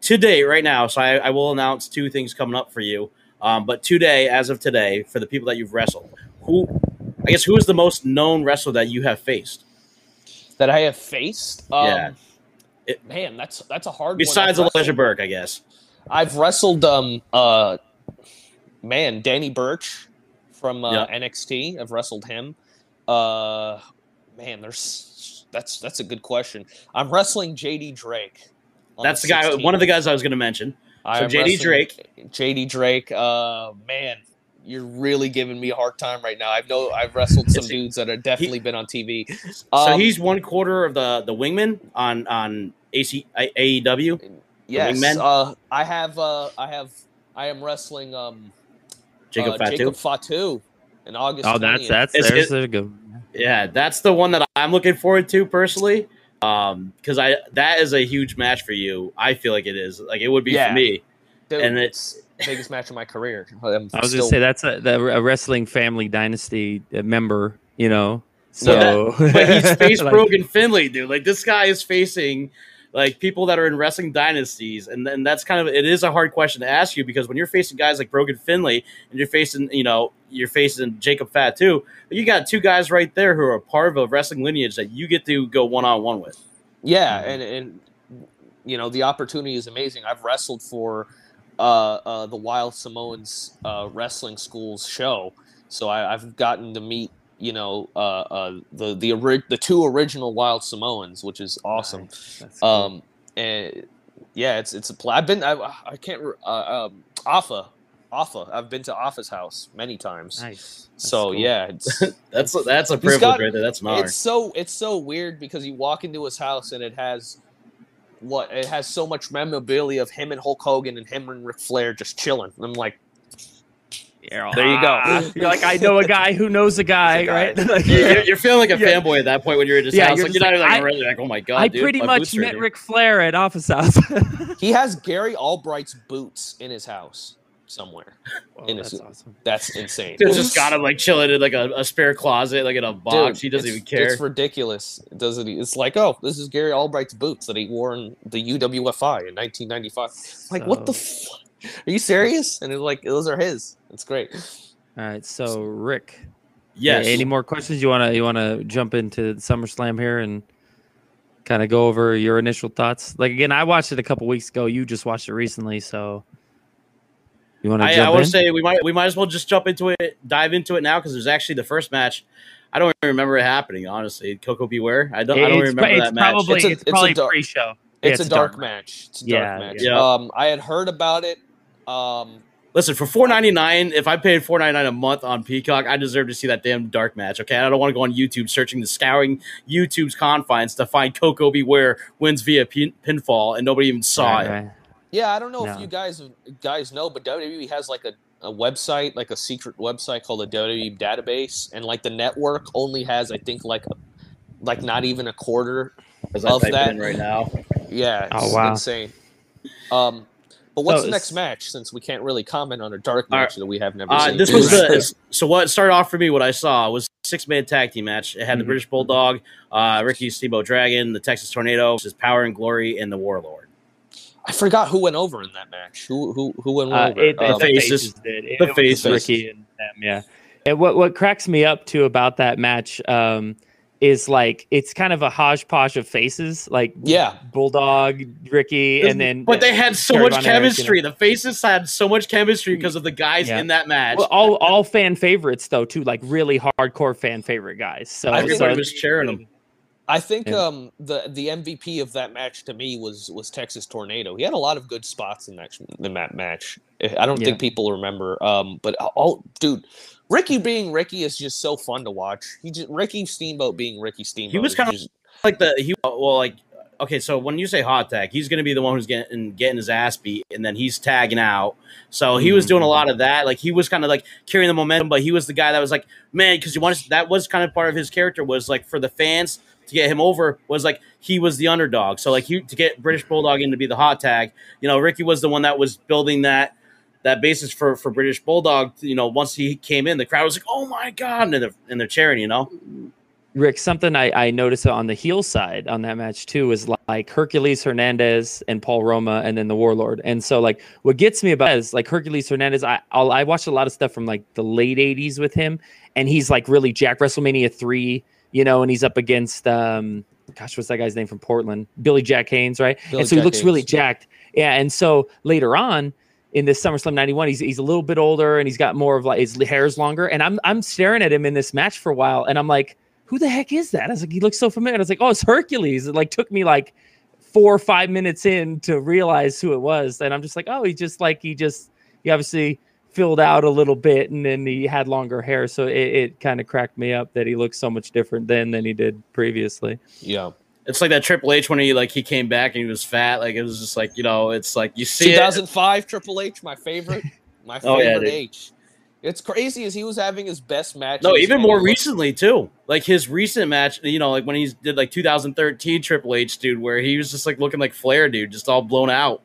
[SPEAKER 1] today right now. So I, I will announce two things coming up for you. Um, but today, as of today, for the people that you've wrestled, who I guess who is the most known wrestler that you have faced?
[SPEAKER 3] that I have faced. Um,
[SPEAKER 1] Yeah. It-
[SPEAKER 3] man, that's that's a hard. one.
[SPEAKER 1] Besides Elijah Burke, I guess.
[SPEAKER 3] I've wrestled um uh man Danny Burch from uh,
[SPEAKER 1] Yeah.
[SPEAKER 3] NXT. I've wrestled him. Uh man, there's that's that's a good question. I'm wrestling JD Drake.
[SPEAKER 1] That's the guy.
[SPEAKER 3] 16th.
[SPEAKER 1] One of the guys I was going to mention.
[SPEAKER 3] I'm
[SPEAKER 1] JD Drake.
[SPEAKER 3] JD Drake. Uh man, you're really giving me a hard time right now. I've know I've wrestled some dudes that have definitely been on TV.
[SPEAKER 1] so
[SPEAKER 3] Um,
[SPEAKER 1] he's one quarter of the the wingman on on AC AEW.
[SPEAKER 3] Yes. Uh, I have uh, I have I am wrestling um
[SPEAKER 1] Jacob
[SPEAKER 3] uh,
[SPEAKER 1] Fatu.
[SPEAKER 3] Jacob Fatu in August.
[SPEAKER 2] Oh, that's
[SPEAKER 3] 20th.
[SPEAKER 2] that's
[SPEAKER 1] It's-
[SPEAKER 2] there's
[SPEAKER 1] it-
[SPEAKER 2] a good.
[SPEAKER 1] Yeah, that's the one that I'm looking forward to personally. Um, because I that is a huge match for you. I feel like it is. Like it would be
[SPEAKER 3] Yeah.
[SPEAKER 1] for me.
[SPEAKER 3] Dude,
[SPEAKER 1] and
[SPEAKER 3] it's biggest match of my career. I'm
[SPEAKER 2] I was
[SPEAKER 3] still-
[SPEAKER 2] gonna say that's a, the, a wrestling family dynasty uh, member. You know, so
[SPEAKER 1] Yeah, But he's faced
[SPEAKER 2] like,
[SPEAKER 1] Brogan Finlay, dude. Like this guy is facing like people that are in wrestling dynasties, and then that's kind of it is a hard question to ask you because when you're facing guys like Brogan Finlay and you're facing, you know, you're facing Jacob Fatu, you got two guys right there who are part of a wrestling lineage that you get to go one on one with.
[SPEAKER 3] Yeah, and and you know the opportunity is amazing. I've wrestled for uh, uh, the Wild Samoans uh, wrestling school's show, so I, I've gotten to meet you know uh, uh, the the ori- the two original Wild Samoans, which is awesome.
[SPEAKER 2] nice. Cool.
[SPEAKER 3] Um, and yeah, it's it's a pl- I've been I, I can't uh, um, Afa Afa. I've been to Afa's house many times.
[SPEAKER 2] nice. That's
[SPEAKER 3] So
[SPEAKER 2] cool.
[SPEAKER 3] yeah,
[SPEAKER 1] That's that's a privilege
[SPEAKER 3] got-
[SPEAKER 1] right there. That's honor.
[SPEAKER 3] it's so it's so weird because you walk into his house and it has what it has so much memorabilia of him and Hulk Hogan and him and Ric Flair just chilling. I'm like,
[SPEAKER 2] You're-
[SPEAKER 3] There you go.
[SPEAKER 2] ah, You're like I know a guy who knows a guy,
[SPEAKER 3] guy.
[SPEAKER 2] right? Like,
[SPEAKER 1] You're, you're feeling like a
[SPEAKER 2] Yeah.
[SPEAKER 1] fanboy at that point when you're at his
[SPEAKER 2] Yeah,
[SPEAKER 1] house.
[SPEAKER 2] you're
[SPEAKER 1] Like, you're not
[SPEAKER 2] like,
[SPEAKER 1] like,
[SPEAKER 2] I-
[SPEAKER 1] really like, oh my god,
[SPEAKER 2] I
[SPEAKER 1] dude,
[SPEAKER 2] pretty much
[SPEAKER 1] boots
[SPEAKER 2] met
[SPEAKER 1] here.
[SPEAKER 2] Ric Flair at Afa's House.
[SPEAKER 3] he has Gary Albright's boots in his house somewhere.
[SPEAKER 2] Oh,
[SPEAKER 3] In
[SPEAKER 2] that's
[SPEAKER 3] his-
[SPEAKER 2] awesome.
[SPEAKER 3] That's insane.
[SPEAKER 1] Dude's just got him like chilling in like a, a spare closet, like in a box.
[SPEAKER 3] Dude,
[SPEAKER 1] he doesn't even care.
[SPEAKER 3] It's ridiculous, doesn't he? It's like, oh, this is Gary Albright's boots that he wore in the UWFI in 1995. Like, what the?
[SPEAKER 2] So-
[SPEAKER 3] F- Are you serious? And it's like, those are his. It's great.
[SPEAKER 2] All right, so Rick,
[SPEAKER 1] yes.
[SPEAKER 2] Any more questions you wanna you wanna jump into SummerSlam here and kind of go over your initial thoughts? Like again, I watched it a couple weeks ago. You just watched it recently, so you want to
[SPEAKER 1] I,
[SPEAKER 2] jump
[SPEAKER 1] I want
[SPEAKER 2] in?
[SPEAKER 1] to say we might we might as well just jump into it, dive into it now because there's actually the first match. I don't even remember it happening. Honestly, Koko B. Ware. I don't. I don't remember
[SPEAKER 2] it's
[SPEAKER 1] that match.
[SPEAKER 2] Probably,
[SPEAKER 3] It's a-
[SPEAKER 2] it's,
[SPEAKER 3] it's a dark-
[SPEAKER 2] pre-show.
[SPEAKER 3] It's,
[SPEAKER 2] Yeah,
[SPEAKER 3] a dark, match. It's a dark
[SPEAKER 2] Yeah,
[SPEAKER 3] match.
[SPEAKER 1] yeah.
[SPEAKER 3] Um, I had heard about it. Um,
[SPEAKER 1] Listen, for four ninety nine, if I paid four ninety nine a month on Peacock, I deserve to see that damn dark match. Okay, I don't want to go on YouTube searching the scouring YouTube's confines to find Koko B. Ware wins via pin- pinfall, and nobody even saw
[SPEAKER 2] Right,
[SPEAKER 1] it.
[SPEAKER 2] right.
[SPEAKER 3] yeah, I don't know if you guys guys know, but WWE has like a, a website, like a secret website called the WWE database, and like the network only has, I think, like a, like not even a quarter. Of that-
[SPEAKER 1] right now.
[SPEAKER 3] Yeah,
[SPEAKER 2] Oh, wow.
[SPEAKER 3] insane. Um, but what's
[SPEAKER 2] So
[SPEAKER 3] the next match? Since we can't really comment on a dark
[SPEAKER 1] All
[SPEAKER 3] match that we have never
[SPEAKER 1] Uh,
[SPEAKER 3] seen.
[SPEAKER 1] this was the so what started off for me. What I saw was six man tag team match. It had the
[SPEAKER 2] Mhm.
[SPEAKER 1] British Bulldog, uh, Ricky Steamboat Dragon, the Texas Tornado, which is Power and Glory, and the Warlord.
[SPEAKER 3] I forgot who went over in that match. Who who who went
[SPEAKER 2] Uh,
[SPEAKER 3] over?
[SPEAKER 2] it,
[SPEAKER 3] Um,
[SPEAKER 2] the
[SPEAKER 1] faces.
[SPEAKER 2] faces did. It,
[SPEAKER 1] The
[SPEAKER 2] it was
[SPEAKER 1] faces.
[SPEAKER 2] Ricky and them, yeah. And what what cracks me up too about that match um, is like it's kind of a hodgepodge of faces, like
[SPEAKER 3] yeah,
[SPEAKER 2] Bulldog, Ricky, and then
[SPEAKER 1] but they had so much
[SPEAKER 2] Von Erich, you know.
[SPEAKER 1] chemistry. The faces had so much chemistry because of the guys
[SPEAKER 2] Yeah.
[SPEAKER 1] in that match.
[SPEAKER 2] Well, all all fan favorites though too, like really hardcore fan favorite guys. So
[SPEAKER 1] Everybody
[SPEAKER 2] so-
[SPEAKER 1] was cheering them.
[SPEAKER 3] I think
[SPEAKER 2] Yeah.
[SPEAKER 3] um the the MVP of that match to me was was Texas Tornado. He had a lot of good spots in that in that match. I don't
[SPEAKER 2] Yeah.
[SPEAKER 3] think people remember. Um, but oh, dude, Ricky being Ricky is just so fun to watch. He just Ricky Steamboat being Ricky Steamboat.
[SPEAKER 1] He
[SPEAKER 3] was
[SPEAKER 1] kinda-
[SPEAKER 3] just-
[SPEAKER 1] like the he well like okay so when you say hot tag he's going to be the one who's getting getting his ass beat and then he's tagging out so he was doing a
[SPEAKER 2] Mhm.
[SPEAKER 1] lot of that like he was kind of like carrying the momentum but he was the guy that was like man because you wanted that was kind of part of his character was like for the fans to get him over was like he was the underdog so like he to get british bulldog in to be the hot tag you know ricky was the one that was building that that basis for for british bulldog you know once he came in the crowd was like oh my god and they're, and they're cheering you know
[SPEAKER 2] Rick, something I, I noticed on the heel side on that match too is like Hercules Hernandez and Paul Roma and then the Warlord. And so like what gets me about it is like Hercules Hernandez, I I'll, I watched a lot of stuff from like the late 80s with him and he's like really Jack WrestleMania 3, you know, and he's up against um gosh, what's that guy's name from Portland? Billy Jack Haynes, right?
[SPEAKER 3] Billy
[SPEAKER 2] and so he
[SPEAKER 3] Jack
[SPEAKER 2] looks really jacked. Yeah, and so later on in this SummerSlam 91, he's he's a little bit older and he's got more of like his hair's longer. And I'm I'm staring at him in this match for a while, and I'm like, who the heck is that? I was like, he looks so familiar. I was like, oh, it's Hercules. It like took me like four or five minutes in to realize who it was. And I'm just like, oh, he just like he just he obviously filled out a little bit and then he had longer hair. So it, it kind of cracked me up that he looked so much different then than he did previously.
[SPEAKER 3] Yeah.
[SPEAKER 1] It's like that Triple H when he like he came back and he was fat. Like it was just like you know, it's like you see it.
[SPEAKER 3] 2005 Triple H, my favorite, my
[SPEAKER 1] Oh,
[SPEAKER 3] favorite
[SPEAKER 1] yeah.
[SPEAKER 3] H. It's crazy as he was having his best match.
[SPEAKER 1] No, even more recently too. Like his recent match, you know, like when he did like 2013 Triple H, dude, where he was just like looking like Flair, dude, just all blown out.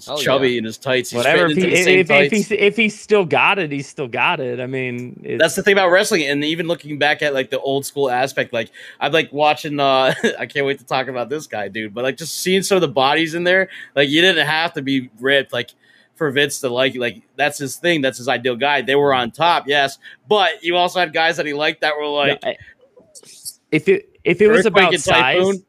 [SPEAKER 1] He's
[SPEAKER 3] Oh,
[SPEAKER 1] chubby
[SPEAKER 3] yeah.
[SPEAKER 1] in his tights. He's
[SPEAKER 2] Whatever. If, he, if, if,
[SPEAKER 1] tights.
[SPEAKER 2] he's, if he's still got it, he's still got it. I mean, it's,
[SPEAKER 1] That's the thing about wrestling, and even looking back at like the old school aspect, like I'm like watching. uh I can't wait to talk about this guy, dude. But like just seeing some of the bodies in there, like you didn't have to be ripped, like for Vince to like, like that's his thing, that's his ideal guy. They were on top, yes, but you also had guys that he liked that were like
[SPEAKER 2] I- if it if it was about size.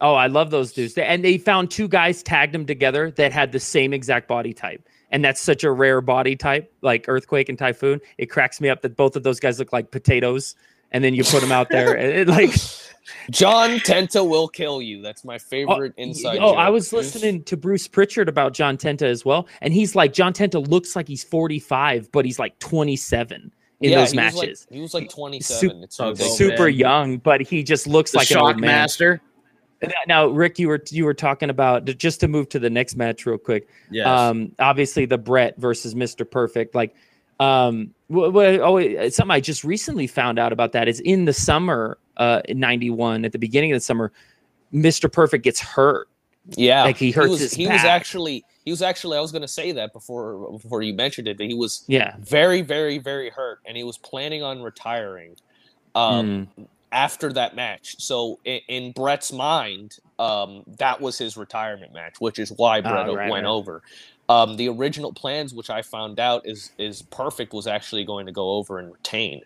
[SPEAKER 2] Oh, I love those dudes. And they found two guys, tagged them together that had the same exact body type. And that's such a rare body type, like Earthquake and Typhoon. It cracks me up that both of those guys look like potatoes. And then you put them out there, and it, like
[SPEAKER 3] John Tenta will kill you. That's my oh, favorite
[SPEAKER 2] y-
[SPEAKER 3] inside.
[SPEAKER 2] Oh, I was listening to Bruce Pritchard about John Tenta as well, and he's like, John Tenta looks like he's 45, but he's like 27 in
[SPEAKER 3] Yeah,
[SPEAKER 2] those
[SPEAKER 3] he was like-
[SPEAKER 2] matches.
[SPEAKER 3] he was like 27.
[SPEAKER 2] Sup-
[SPEAKER 3] it's
[SPEAKER 1] Oh,
[SPEAKER 2] Super young, but he just looks
[SPEAKER 1] the
[SPEAKER 2] like an old
[SPEAKER 1] Shock
[SPEAKER 2] man.
[SPEAKER 1] Master.
[SPEAKER 2] Now, Rick, you were you were talking about just to move to the next match real quick.
[SPEAKER 1] Yeah.
[SPEAKER 2] Um, obviously the Bret versus Mr. Perfect. Like, um, what, what, oh, something I just recently found out about that is in the summer, uh, in '91, at the beginning of the summer, Mr. Perfect gets hurt.
[SPEAKER 3] Yeah,
[SPEAKER 2] Like, he hurts
[SPEAKER 3] was,
[SPEAKER 2] his
[SPEAKER 3] He was actually. He was actually. I was going to say that before before you mentioned it. That he was
[SPEAKER 2] Yeah.
[SPEAKER 3] very, very, very hurt, and he was planning on retiring. Um,
[SPEAKER 2] Mm.
[SPEAKER 3] After that match. So in, in Bret's mind, um, that was his retirement match, which is why Bret
[SPEAKER 2] Ah, right,
[SPEAKER 3] went
[SPEAKER 2] right.
[SPEAKER 3] over. Um, the original plans, which I found out is is perfect, was actually going to go over and retain.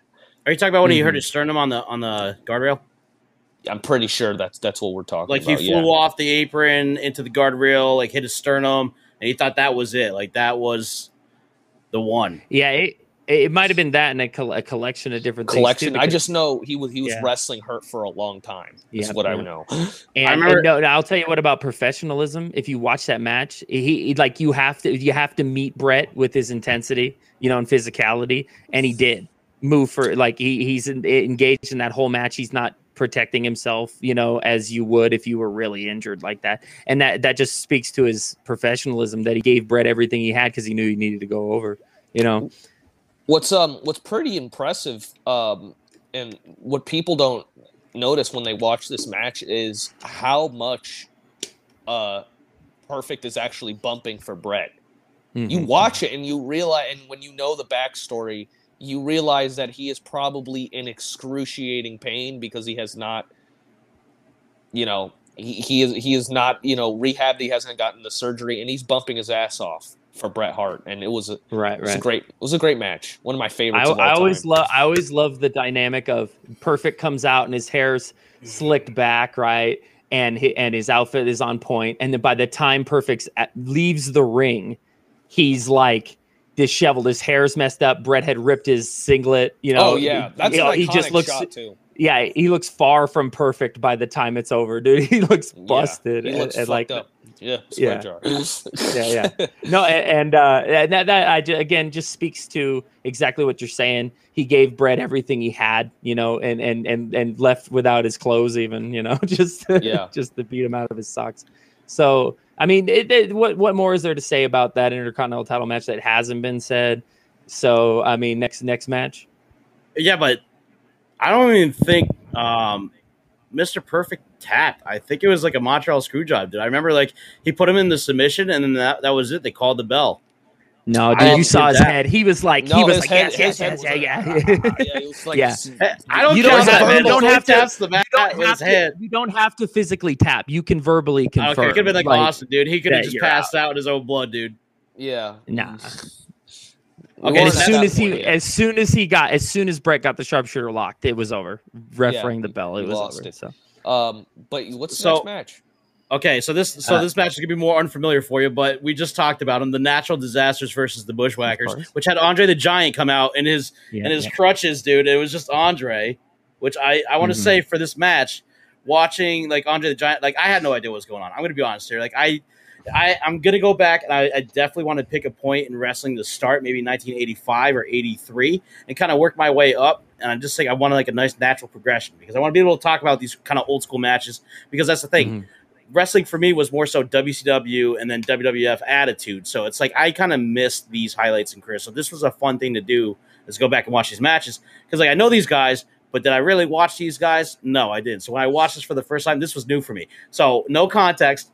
[SPEAKER 1] Are you talking about when he hurt his sternum on the on the guardrail?
[SPEAKER 3] I'm pretty sure that's that's what we're talking about.
[SPEAKER 1] Like he flew
[SPEAKER 3] yeah.
[SPEAKER 1] off the apron into the guardrail, like hit his sternum, and he thought that was it. Like that was the one.
[SPEAKER 2] Yeah. It, it might have been that and a, col- a collection of different
[SPEAKER 3] collection.
[SPEAKER 2] Things too,
[SPEAKER 3] I just know he was he was
[SPEAKER 2] Yeah.
[SPEAKER 3] wrestling hurt for a long time. Is
[SPEAKER 2] Yeah,
[SPEAKER 3] what I know.
[SPEAKER 2] And,
[SPEAKER 1] I remember-
[SPEAKER 2] and no, no, I'll tell you what about professionalism. If you watch that match, he, he like you have to you have to meet Bret with his intensity, you know, and physicality, and he did move for like he, he's en- engaged in that whole match. He's not protecting himself, you know, as you would if you were really injured like that, and that that just speaks to his professionalism that he gave Bret everything he had because he knew he needed to go over, you know.
[SPEAKER 3] What's um what's pretty impressive um and what people don't notice when they watch this match is how much uh Perfect is actually bumping for Bret. You
[SPEAKER 2] Mhm.
[SPEAKER 3] watch it and you realize and when you know the backstory, you realize that he is probably in excruciating pain because he has not you know he, he is he is not you know rehabbed he hasn't gotten the surgery and he's bumping his ass off for Bret Hart and it was a
[SPEAKER 2] right,
[SPEAKER 3] it was
[SPEAKER 2] right.
[SPEAKER 3] a great. It was a great match. One of my
[SPEAKER 2] I,
[SPEAKER 3] favorites. of all
[SPEAKER 2] I always love I always love the dynamic of Perfect comes out and his hair's mm-hmm. slicked back, right? And hi- and his outfit is on point. And then by the time Perfect leaves the ring, he's like disheveled. His hair's messed up. Bret had ripped his singlet. You know.
[SPEAKER 3] oh yeah, that's
[SPEAKER 2] you know,
[SPEAKER 3] an
[SPEAKER 2] he just looks.
[SPEAKER 3] shot too.
[SPEAKER 2] Yeah, he looks far from perfect by the time it's over, dude. He looks
[SPEAKER 3] Yeah,
[SPEAKER 2] busted.
[SPEAKER 3] He looks
[SPEAKER 2] and,
[SPEAKER 3] fucked
[SPEAKER 2] like
[SPEAKER 3] up. Yeah,
[SPEAKER 2] Yeah.
[SPEAKER 3] jar.
[SPEAKER 2] Yeah, yeah. no a- and uh that, that I again just speaks to exactly what you're saying he gave bret everything he had you know and and and and left without his clothes even you know just
[SPEAKER 3] Yeah.
[SPEAKER 2] just to beat him out of his socks so i mean it, it- what what more is there to say about that intercontinental title match that hasn't been said so i mean next next match
[SPEAKER 1] Yeah, but I don't even think um, Mr. Perfect tapped. I think it was like a Montreal screw job, dude. I remember like he put him in the submission, and then that, that was it. They called the bell.
[SPEAKER 2] no
[SPEAKER 1] I
[SPEAKER 2] dude you saw his
[SPEAKER 1] that.
[SPEAKER 2] head he was like he was like
[SPEAKER 3] head,
[SPEAKER 2] yes yes yes
[SPEAKER 3] was
[SPEAKER 2] yeah yeah
[SPEAKER 3] "Ah," yeah, like,
[SPEAKER 2] Yeah.
[SPEAKER 3] s-
[SPEAKER 1] I don't
[SPEAKER 2] You don't
[SPEAKER 1] that, man.
[SPEAKER 2] you don't have to-
[SPEAKER 1] taps the mat
[SPEAKER 2] you don't
[SPEAKER 1] with
[SPEAKER 2] have
[SPEAKER 1] his head.
[SPEAKER 2] to, you don't have to physically tap you can verbally confirm
[SPEAKER 1] Okay, it could have been like, Austin, dude. He could have just
[SPEAKER 2] you're
[SPEAKER 1] passed out. in his own blood, dude.
[SPEAKER 3] yeah.
[SPEAKER 2] Nah.
[SPEAKER 1] Okay,
[SPEAKER 3] weren't
[SPEAKER 2] as soon as he
[SPEAKER 3] point yet.
[SPEAKER 2] as soon as he got as soon as Bret got the sharpshooter locked, it was over. Ref
[SPEAKER 3] Yeah,
[SPEAKER 2] the bell. It was
[SPEAKER 3] lost
[SPEAKER 2] over.
[SPEAKER 3] it.
[SPEAKER 2] So
[SPEAKER 3] Um, but what's the
[SPEAKER 1] So-
[SPEAKER 3] next match?
[SPEAKER 1] Okay, so this so
[SPEAKER 2] Uh,
[SPEAKER 1] this match is gonna be more unfamiliar for you, but we just talked about them: the natural disasters versus the bushwhackers, which had Andre the Giant come out in his
[SPEAKER 2] yeah,
[SPEAKER 1] and his
[SPEAKER 2] yeah.
[SPEAKER 1] crutches, dude. It was just Andre, which I I want to
[SPEAKER 2] Mhm.
[SPEAKER 1] say for this match, watching like Andre the Giant, like I had no idea what was going on. I'm gonna be honest here, like I I, I'm gonna go back and I, I definitely want to pick a point in wrestling to start, maybe 1985 or 83, and kind of work my way up. And I'm just saying I want like a nice natural progression because I want to be able to talk about these kind of old school matches because that's the thing.
[SPEAKER 2] Mhm.
[SPEAKER 1] Wrestling for me was more so WCW and then WWF attitude. So it's like I kind of missed these highlights in career. So this was a fun thing to do is go back and watch these matches because like I know these guys, but did I really watch these guys? No, I didn't. So when I watched this for the first time, this was new for me. So no context.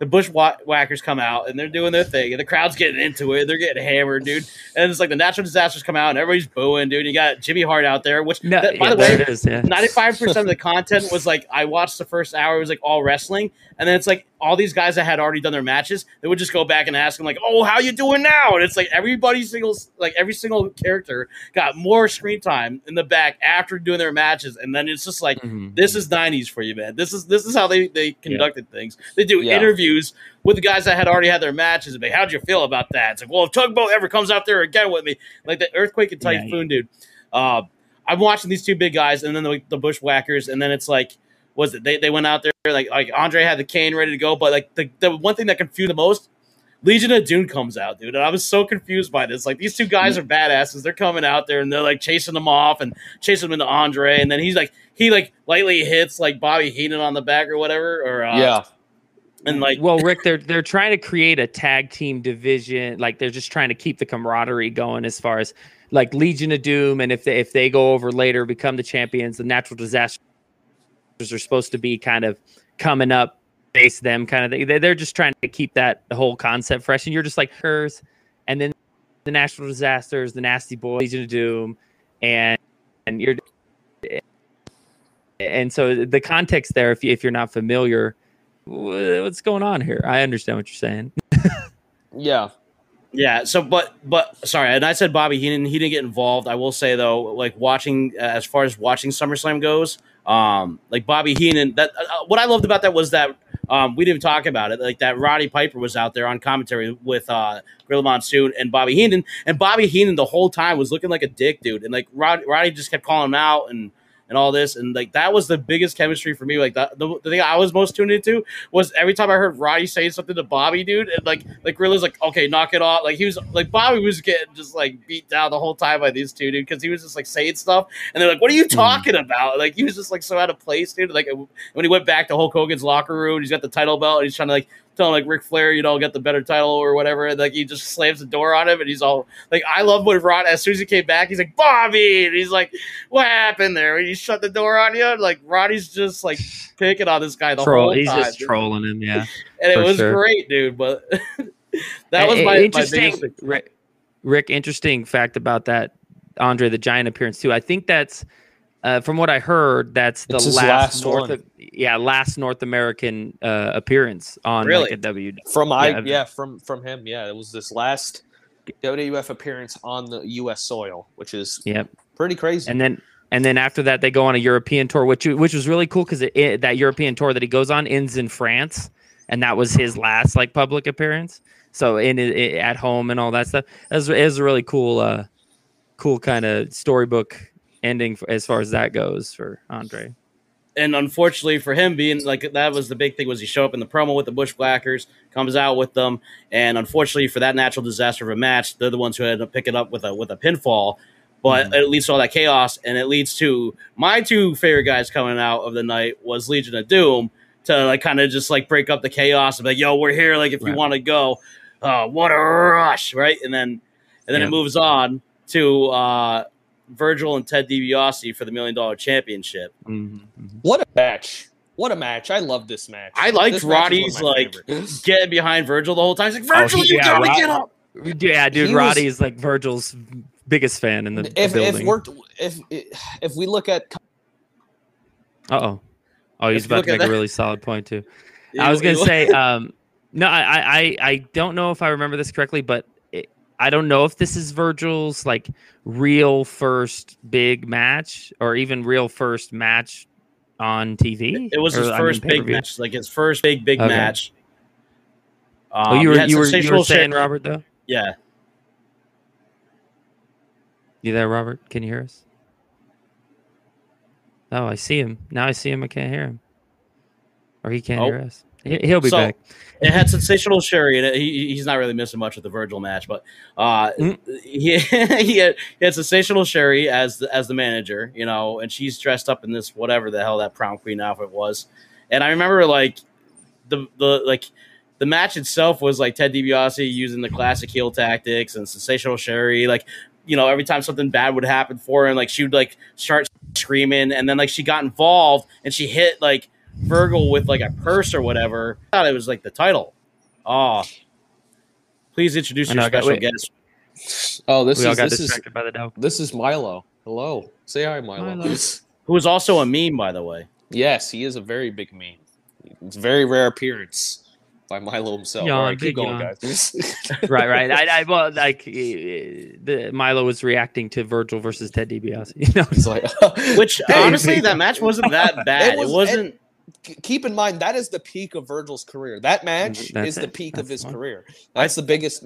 [SPEAKER 1] The bushwhackers come out and they're doing their thing, and the crowd's getting into it. They're getting hammered, dude. And it's like the natural disasters come out, and everybody's booing, dude. You got Jimmy Hart out there, which
[SPEAKER 2] No,
[SPEAKER 1] that- by
[SPEAKER 2] yeah,
[SPEAKER 1] the way,
[SPEAKER 2] there it is. Yeah.
[SPEAKER 1] Ninety-five percent of the content was like I watched the first hour. It was like all wrestling, and then it's like all these guys that had already done their matches. They would just go back and ask them like, "Oh, how you doing now?" And it's like everybody single, like every single character got more screen time in the back after doing their matches, and then it's just like
[SPEAKER 2] Mhm.
[SPEAKER 1] this is '90s for you, man. This is this is how they they conducted things. They do
[SPEAKER 3] Yeah.
[SPEAKER 1] interviews with the guys that had already had their matches. And be, how'd you feel about that? It's like, well, if Tugboat ever comes out there again with me, like the Earthquake and
[SPEAKER 2] Yeah,
[SPEAKER 1] Typhoon, dude. Uh, I'm watching these two big guys, and then the, the Bushwhackers, and then it's like, was it they, they went out there like like Andre had the cane ready to go, but like the, the one thing that confused the most, Legion of Doom comes out, dude, and I was so confused by this. Like these two guys are badasses. They're coming out there and they're like chasing them off and chasing them into Andre, and then he's like he like lightly hits like Bobby Heenan on the back or whatever, or uh,
[SPEAKER 3] yeah.
[SPEAKER 1] and like
[SPEAKER 2] well, Rick, they're they're trying to create a tag team division. Like they're just trying to keep the camaraderie going as far as like Legion of Doom, and if they if they go over later, become the champions, the natural disasters are supposed to be kind of coming up, face them kind of thing. They- They're just trying to keep that whole concept fresh, and you're just like hers, and then the natural disasters, the nasty boys, Legion of Doom, and and you're and so the context there, if you, if you're not familiar, wha- what's going on here? I understand what you're saying.
[SPEAKER 3] Yeah.
[SPEAKER 1] Yeah. So, but but sorry, and I said Bobby Heenan. He didn't get involved. I will say though, like watching uh, as far as watching SummerSlam goes, um, like Bobby Heenan. That uh, what I loved about that was that um, we didn't talk about it. Like that Roddy Piper was out there on commentary with uh, Gorilla Monsoon and Bobby Heenan, and Bobby Heenan the whole time was looking like a dick, dude. And like Rod, Roddy just kept calling him out and. And all this, and like that was the biggest chemistry for me. Like the, the, the thing I was most tuned into was every time I heard Roddy say something to Bobby, dude, and like like Gorilla's like, okay, knock it off. Like he was like Bobby was getting just like beat down the whole time by these two, dude, because he was just like saying stuff, and they're like, what are you hmm. talking about? Like he was just like so out of place, dude. Like when he went back to Hulk Hogan's locker room, he's got the title belt, and he's trying to like tell him like Ric Flair, you know, get the better title or whatever, and like he just slams the door on him, and he's all like, I love when Rod as soon as he came back, he's like Bobby, and he's like, what happened there? When you shut the door on you, like Roddy's just like picking on this guy the
[SPEAKER 2] Troll,
[SPEAKER 1] whole
[SPEAKER 2] he's just
[SPEAKER 1] dude.
[SPEAKER 2] trolling him. Yeah,
[SPEAKER 1] and it was
[SPEAKER 2] sure.
[SPEAKER 1] great, dude. But that was my, my
[SPEAKER 2] interesting. Rick, Rick, interesting fact about that Andre the Giant appearance too. I think that's uh, from what I heard. That's the last,
[SPEAKER 3] last
[SPEAKER 2] North,
[SPEAKER 3] one.
[SPEAKER 2] yeah, last North American uh, appearance on
[SPEAKER 1] Really?
[SPEAKER 2] like a W.
[SPEAKER 3] From I
[SPEAKER 2] Yeah.
[SPEAKER 3] yeah, from from him. Yeah, it was this last WWF appearance on the US soil, which is
[SPEAKER 2] Yep.
[SPEAKER 3] pretty crazy.
[SPEAKER 2] and then and then after that they go on a European tour, which which was really cool because that European tour that he goes on ends in France, and that was his last like public appearance. So in it, it- at home and all that stuff, it was, it was a really cool, uh, cool kind of storybook ending for, as far as that goes for Andre.
[SPEAKER 1] and unfortunately for him being like that was the big thing was he show up in the promo with the bushwhackers comes out with them and unfortunately for that natural disaster of a match they're the ones who had to pick it up with a with a pinfall but
[SPEAKER 2] Mhm.
[SPEAKER 1] it leads to all that chaos and it leads to my two favorite guys coming out of the night was legion of doom to like kind of just like break up the chaos and be like yo we're here like if you want to go uh what a rush right and then and then
[SPEAKER 2] Yeah.
[SPEAKER 1] it moves on to uh Virgil and Ted DiBiase for the Million Dollar Championship.
[SPEAKER 2] Mhm,
[SPEAKER 3] what a match. What a match. I love this match.
[SPEAKER 1] I liked
[SPEAKER 3] This match is one of
[SPEAKER 1] Roddy's, like,
[SPEAKER 3] favorites.
[SPEAKER 1] getting behind Virgil the whole time. He's like,
[SPEAKER 2] Oh,
[SPEAKER 1] Virgil,
[SPEAKER 2] he-
[SPEAKER 1] you
[SPEAKER 2] yeah,
[SPEAKER 1] gotta
[SPEAKER 2] Rod-
[SPEAKER 1] get up.
[SPEAKER 2] Yeah, dude,
[SPEAKER 3] He was-
[SPEAKER 2] Roddy is like Virgil's biggest fan in the, the
[SPEAKER 3] if if
[SPEAKER 2] building.
[SPEAKER 3] we're if if we look at
[SPEAKER 2] Uh oh. Oh, he's
[SPEAKER 1] you
[SPEAKER 2] about to
[SPEAKER 1] at
[SPEAKER 2] make a really solid point too. I was gonna say, um, no, I, I, I- I don't know if I remember this correctly, but it, I don't know if this is Virgil's like real first big match or even real first match on TV.
[SPEAKER 1] it was
[SPEAKER 2] Or,
[SPEAKER 1] his
[SPEAKER 2] I mean,
[SPEAKER 1] first big match, like his first big big
[SPEAKER 2] Okay.
[SPEAKER 1] match.
[SPEAKER 2] Oh,
[SPEAKER 1] Um,
[SPEAKER 2] you were you were you were saying
[SPEAKER 1] shit-
[SPEAKER 2] Robert though.
[SPEAKER 1] Yeah,
[SPEAKER 2] You there, Robert? Can you hear us? Oh, I see him now. I see him. I can't hear him, or he can't
[SPEAKER 1] Oh.
[SPEAKER 2] hear us. He- He'll be
[SPEAKER 1] So-
[SPEAKER 2] back.
[SPEAKER 1] it had sensational Sherri, and he, he's not really missing much with the Virgil match, but uh,
[SPEAKER 2] Mm.
[SPEAKER 1] he he had, he had sensational Sherri as the as the manager, you know, and she's dressed up in this whatever the hell that prom queen outfit was, and I remember like the the like the match itself was like Ted DiBiase using the classic heel tactics and sensational Sherri, like you know every time something bad would happen for him, like she would like start screaming, and then like she got involved and she hit like Virgil with like a purse or whatever. I thought it was like the title. Oh, please introduce
[SPEAKER 2] I
[SPEAKER 1] your
[SPEAKER 2] know,
[SPEAKER 1] special
[SPEAKER 2] wait.
[SPEAKER 1] guest,
[SPEAKER 3] Oh, this
[SPEAKER 2] we
[SPEAKER 3] is this is
[SPEAKER 2] by the
[SPEAKER 3] this is Milo. Hello, say hi, Milo.
[SPEAKER 2] Milo.
[SPEAKER 1] who is also a meme, by the way.
[SPEAKER 3] yes, he is a very big meme. It's a very rare appearance by Milo himself.
[SPEAKER 2] Yawn,
[SPEAKER 3] All right,
[SPEAKER 2] big
[SPEAKER 3] keep going,
[SPEAKER 2] yawn.
[SPEAKER 3] guys.
[SPEAKER 2] right, right. I, I well, like eh, the Milo was reacting to Virgil versus Ted DiBiase. You know,
[SPEAKER 3] It's like,
[SPEAKER 1] Which
[SPEAKER 3] Hey,
[SPEAKER 1] honestly,
[SPEAKER 2] hey.
[SPEAKER 1] that match wasn't that bad. It,
[SPEAKER 3] was-
[SPEAKER 1] was, not
[SPEAKER 3] keep in mind that is the peak of Virgil's career. That match mm-hmm,
[SPEAKER 2] That's
[SPEAKER 3] is the peak
[SPEAKER 2] That's
[SPEAKER 3] of his
[SPEAKER 2] fine.
[SPEAKER 3] career. That's the biggest.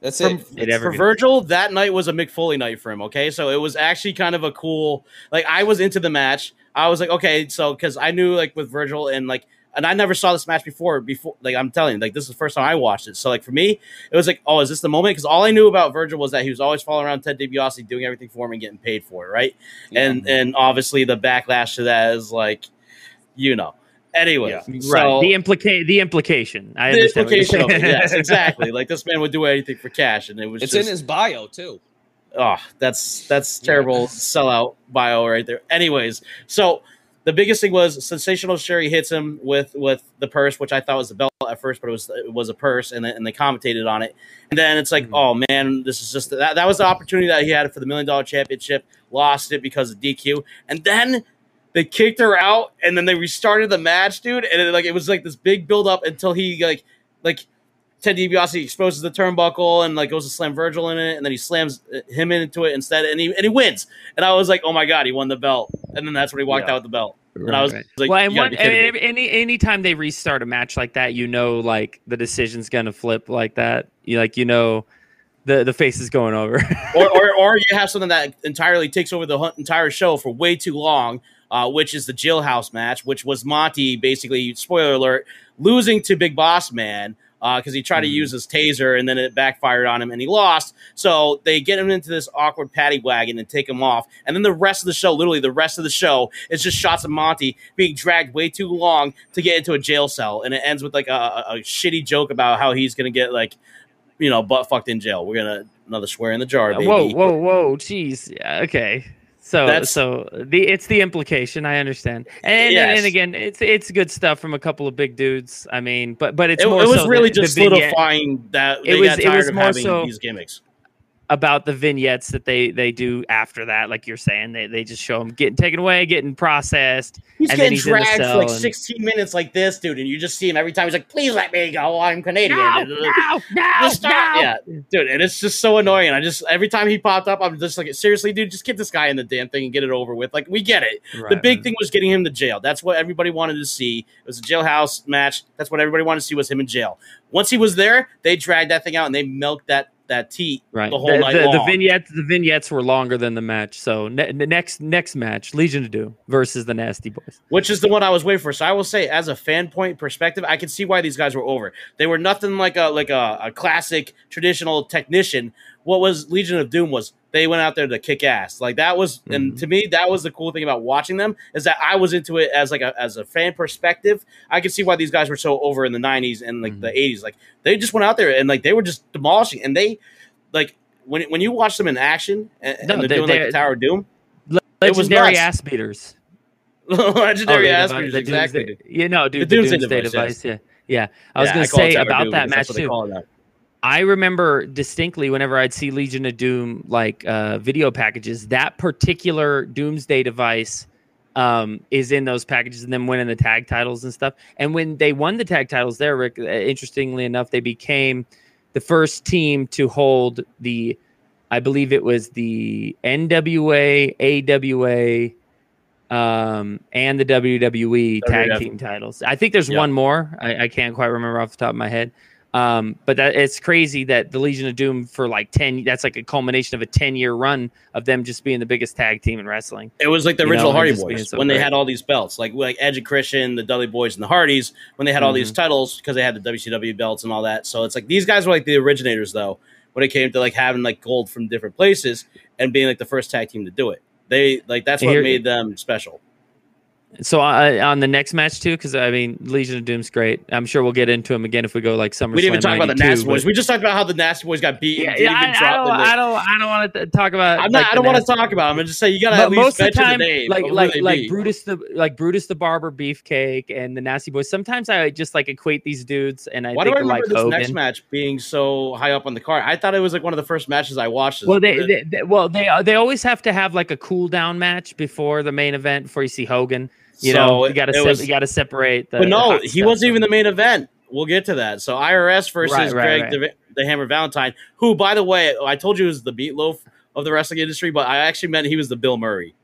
[SPEAKER 3] That's
[SPEAKER 1] from,
[SPEAKER 3] it.
[SPEAKER 2] It
[SPEAKER 1] for
[SPEAKER 2] be.
[SPEAKER 1] Virgil, that night was a Mick Foley night for him. Okay, so it was actually kind of a cool. Like I was into the match. I was like, okay, so because I knew like with Virgil and like, and I never saw this match before. Before, like I'm telling you, like this is the first time I watched it. So like for me, it was like, oh, is this the moment? Because all I knew about Virgil was that he was always following around Ted DiBiase, doing everything for him and getting paid for it, right? And and obviously the backlash to that is like, you know. Anyway,
[SPEAKER 3] Yeah.
[SPEAKER 2] right.
[SPEAKER 1] so-
[SPEAKER 2] the implica- the implication. I
[SPEAKER 1] the
[SPEAKER 2] understand.
[SPEAKER 1] implication of it, yes, exactly. Like this man would do anything for cash, and it was
[SPEAKER 3] It's
[SPEAKER 1] just,
[SPEAKER 3] in his bio too.
[SPEAKER 1] oh, that's that's terrible sellout bio right there. Anyways, so the biggest thing was sensational Sherri hits him with with the purse, which I thought was the belt at first, but it was it was a purse, and then, and they commentated on it, and then it's like,
[SPEAKER 2] Mhm.
[SPEAKER 1] oh man, this is just that that was the opportunity that he had for the million dollar championship, lost it because of DQ, and then. They kicked her out, and then they restarted the match, dude. And it, like it was like this big build up until he like, like Ted DiBiase exposes the turnbuckle and like goes to slam Virgil in it, and then he slams uh, him into it instead, and he and he wins. And I was like, oh my god, he won the belt. And then that's when he walked
[SPEAKER 3] Yeah.
[SPEAKER 1] out with the belt. And
[SPEAKER 2] Right,
[SPEAKER 1] I was
[SPEAKER 2] right.
[SPEAKER 1] like,
[SPEAKER 2] well, and one,
[SPEAKER 1] be kidding
[SPEAKER 2] any any anytime they restart a match like that, you know, like the decision's gonna flip like that. You like, you know, the the face is going over.
[SPEAKER 1] or, or or you have something that entirely takes over the entire show for way too long, uh, which is the jailhouse match, which was Monty basically spoiler alert losing to Big Boss Man because he tried to
[SPEAKER 2] Mhm.
[SPEAKER 1] use his taser and then it backfired on him and he lost. So they get him into this awkward paddy wagon and take him off, and then the rest of the show, literally the rest of the show, is just shots of Monty being dragged way too long to get into a jail cell, and it ends with like a, a, shitty joke about how he's gonna get like. You know, butt fucked in jail. We're gonna another swear in the jar. Baby.
[SPEAKER 2] whoa, whoa, whoa, jeez. Yeah, Okay. So
[SPEAKER 1] That's-
[SPEAKER 2] so the it's the implication. I understand, and and,
[SPEAKER 1] Yes.
[SPEAKER 2] and again, it's it's good stuff from a couple of big dudes. I mean, but but it's
[SPEAKER 1] it,
[SPEAKER 2] more
[SPEAKER 1] it was
[SPEAKER 2] so
[SPEAKER 1] really
[SPEAKER 2] the- the
[SPEAKER 1] just
[SPEAKER 2] vignette-
[SPEAKER 1] solidifying that
[SPEAKER 2] It
[SPEAKER 1] they
[SPEAKER 2] was-
[SPEAKER 1] got
[SPEAKER 2] it
[SPEAKER 1] tired
[SPEAKER 2] was
[SPEAKER 1] of
[SPEAKER 2] more
[SPEAKER 1] having
[SPEAKER 2] so-
[SPEAKER 1] these gimmicks.
[SPEAKER 2] About the vignettes that they they do after that. Like you're saying, they they just show him getting taken away, getting processed.
[SPEAKER 1] He's
[SPEAKER 2] and then
[SPEAKER 1] getting
[SPEAKER 2] he's in the
[SPEAKER 1] dragged for
[SPEAKER 2] cell
[SPEAKER 1] like
[SPEAKER 2] and-
[SPEAKER 1] 16 minutes like this, dude, and you just see him every time. He's like, "Please let me go. I'm Canadian."
[SPEAKER 2] No, no, no,
[SPEAKER 1] Just stop.
[SPEAKER 2] no.
[SPEAKER 1] Yeah, dude, and it's just so annoying. I just every time he popped up, I'm just like, seriously, dude, just get this guy in the damn thing and get it over with. Like, we get it. the big
[SPEAKER 2] right.
[SPEAKER 1] thing was getting him to jail. That's what everybody wanted to see. It was a jailhouse match. That's what everybody wanted to see was him in jail. Once he was there, they dragged that thing out and they milked that that teat
[SPEAKER 2] right.
[SPEAKER 1] the whole
[SPEAKER 2] the,
[SPEAKER 1] night
[SPEAKER 2] the, the vignettes the vignettes were longer than the match. So ne- the next next match, Legion to do versus the Nasty Boys.
[SPEAKER 1] which is the one I was waiting for. So I will say, as a fan point perspective, I can see why these guys were over. They were nothing like a like a, a classic traditional technician. What was Legion of Doom was they went out there to kick ass. Like that was, and
[SPEAKER 2] Mhm.
[SPEAKER 1] to me, that was the cool thing about watching them is that I was into it as like a as a fan perspective. I could see why these guys were so over in the '90s and like
[SPEAKER 2] Mhm.
[SPEAKER 1] the '80s. Like they just went out there and like they were just demolishing, and they like when when you watch them in action and, and
[SPEAKER 2] No,
[SPEAKER 1] they're
[SPEAKER 2] they-
[SPEAKER 1] doing like the Tower of Doom, It was
[SPEAKER 2] Legendary ass beaters.
[SPEAKER 1] legendary
[SPEAKER 2] Oh,
[SPEAKER 1] ass beaters,
[SPEAKER 2] the
[SPEAKER 1] exactly.
[SPEAKER 2] Doomsday- You know, dude,
[SPEAKER 1] The
[SPEAKER 2] the
[SPEAKER 1] Doomsday
[SPEAKER 2] Doomsday,
[SPEAKER 1] device,
[SPEAKER 2] device. Yeah, yeah. I was
[SPEAKER 1] Yeah,
[SPEAKER 2] gonna
[SPEAKER 1] it
[SPEAKER 2] say about that match
[SPEAKER 1] that's what they
[SPEAKER 2] too.
[SPEAKER 1] Call it now.
[SPEAKER 2] I remember distinctly whenever I'd see Legion of Doom like uh, video packages, that particular Doomsday device um, is in those packages, and then winning the tag titles and stuff. And when they won the tag titles, there, Rick, uh, interestingly enough, they became the first team to hold the, I believe it was the NWA, AWA, um, and the WWE tag team titles. I think there's one more. I, I can't quite remember off the top of my head. Um, but that it's crazy that the Legion of Doom for like ten. That's like a culmination of a ten year run of them just being the biggest tag team in wrestling.
[SPEAKER 1] It was like the
[SPEAKER 2] You
[SPEAKER 1] original
[SPEAKER 2] know,
[SPEAKER 1] Hardy
[SPEAKER 2] and just being
[SPEAKER 1] Boys
[SPEAKER 2] so
[SPEAKER 1] when they had all these belts, like like Edge and Christian, the Dudley Boys, and the Hardys when they had all these
[SPEAKER 2] Mm-hmm.
[SPEAKER 1] titles because they had the WCW belts and all that. So it's like these guys were like the originators though when it came to like having like gold from different places and being like the first tag team to do it. They like that's what
[SPEAKER 2] Here-
[SPEAKER 1] made them special.
[SPEAKER 2] So uh, on the next match too, because I mean Legion of Doom's great. I'm sure we'll get into him again if we go like summer.
[SPEAKER 1] We didn't even talk about the
[SPEAKER 2] 92,
[SPEAKER 1] Nasty Boys.
[SPEAKER 2] but-
[SPEAKER 1] We just talked about how the Nasty Boys got beat.
[SPEAKER 2] Yeah, yeah, I, I don't,
[SPEAKER 1] the.
[SPEAKER 2] I don't, I don't want to talk about.
[SPEAKER 1] I'm
[SPEAKER 2] like,
[SPEAKER 1] not. I don't want to talk about them. I'm just say you gotta
[SPEAKER 2] but
[SPEAKER 1] at least
[SPEAKER 2] most of the
[SPEAKER 1] mention
[SPEAKER 2] time,
[SPEAKER 1] the name.
[SPEAKER 2] like like like
[SPEAKER 1] beat.
[SPEAKER 2] Brutus the like Brutus the Barber Beefcake and the Nasty Boys. Sometimes I just like equate these dudes, and I
[SPEAKER 1] Why do I remember
[SPEAKER 2] like
[SPEAKER 1] this
[SPEAKER 2] Hogan.
[SPEAKER 1] next match being so high up on the card? I thought it was like one of the first matches I watched.
[SPEAKER 2] Well, they, they, they well they uh, they always have to have like a cool down match before the main event before you see Hogan. You
[SPEAKER 1] So
[SPEAKER 2] know,
[SPEAKER 1] it-
[SPEAKER 2] you got to
[SPEAKER 1] it
[SPEAKER 2] you got to separate. The,
[SPEAKER 1] but no, he wasn't even the main event. We'll get to that. So IRS versus
[SPEAKER 2] Right,
[SPEAKER 1] Greg
[SPEAKER 2] right.
[SPEAKER 1] The, the Hammer Valentine, who, by the way, I told you was the meatloaf of the wrestling industry, but I actually meant he was the Bill Murray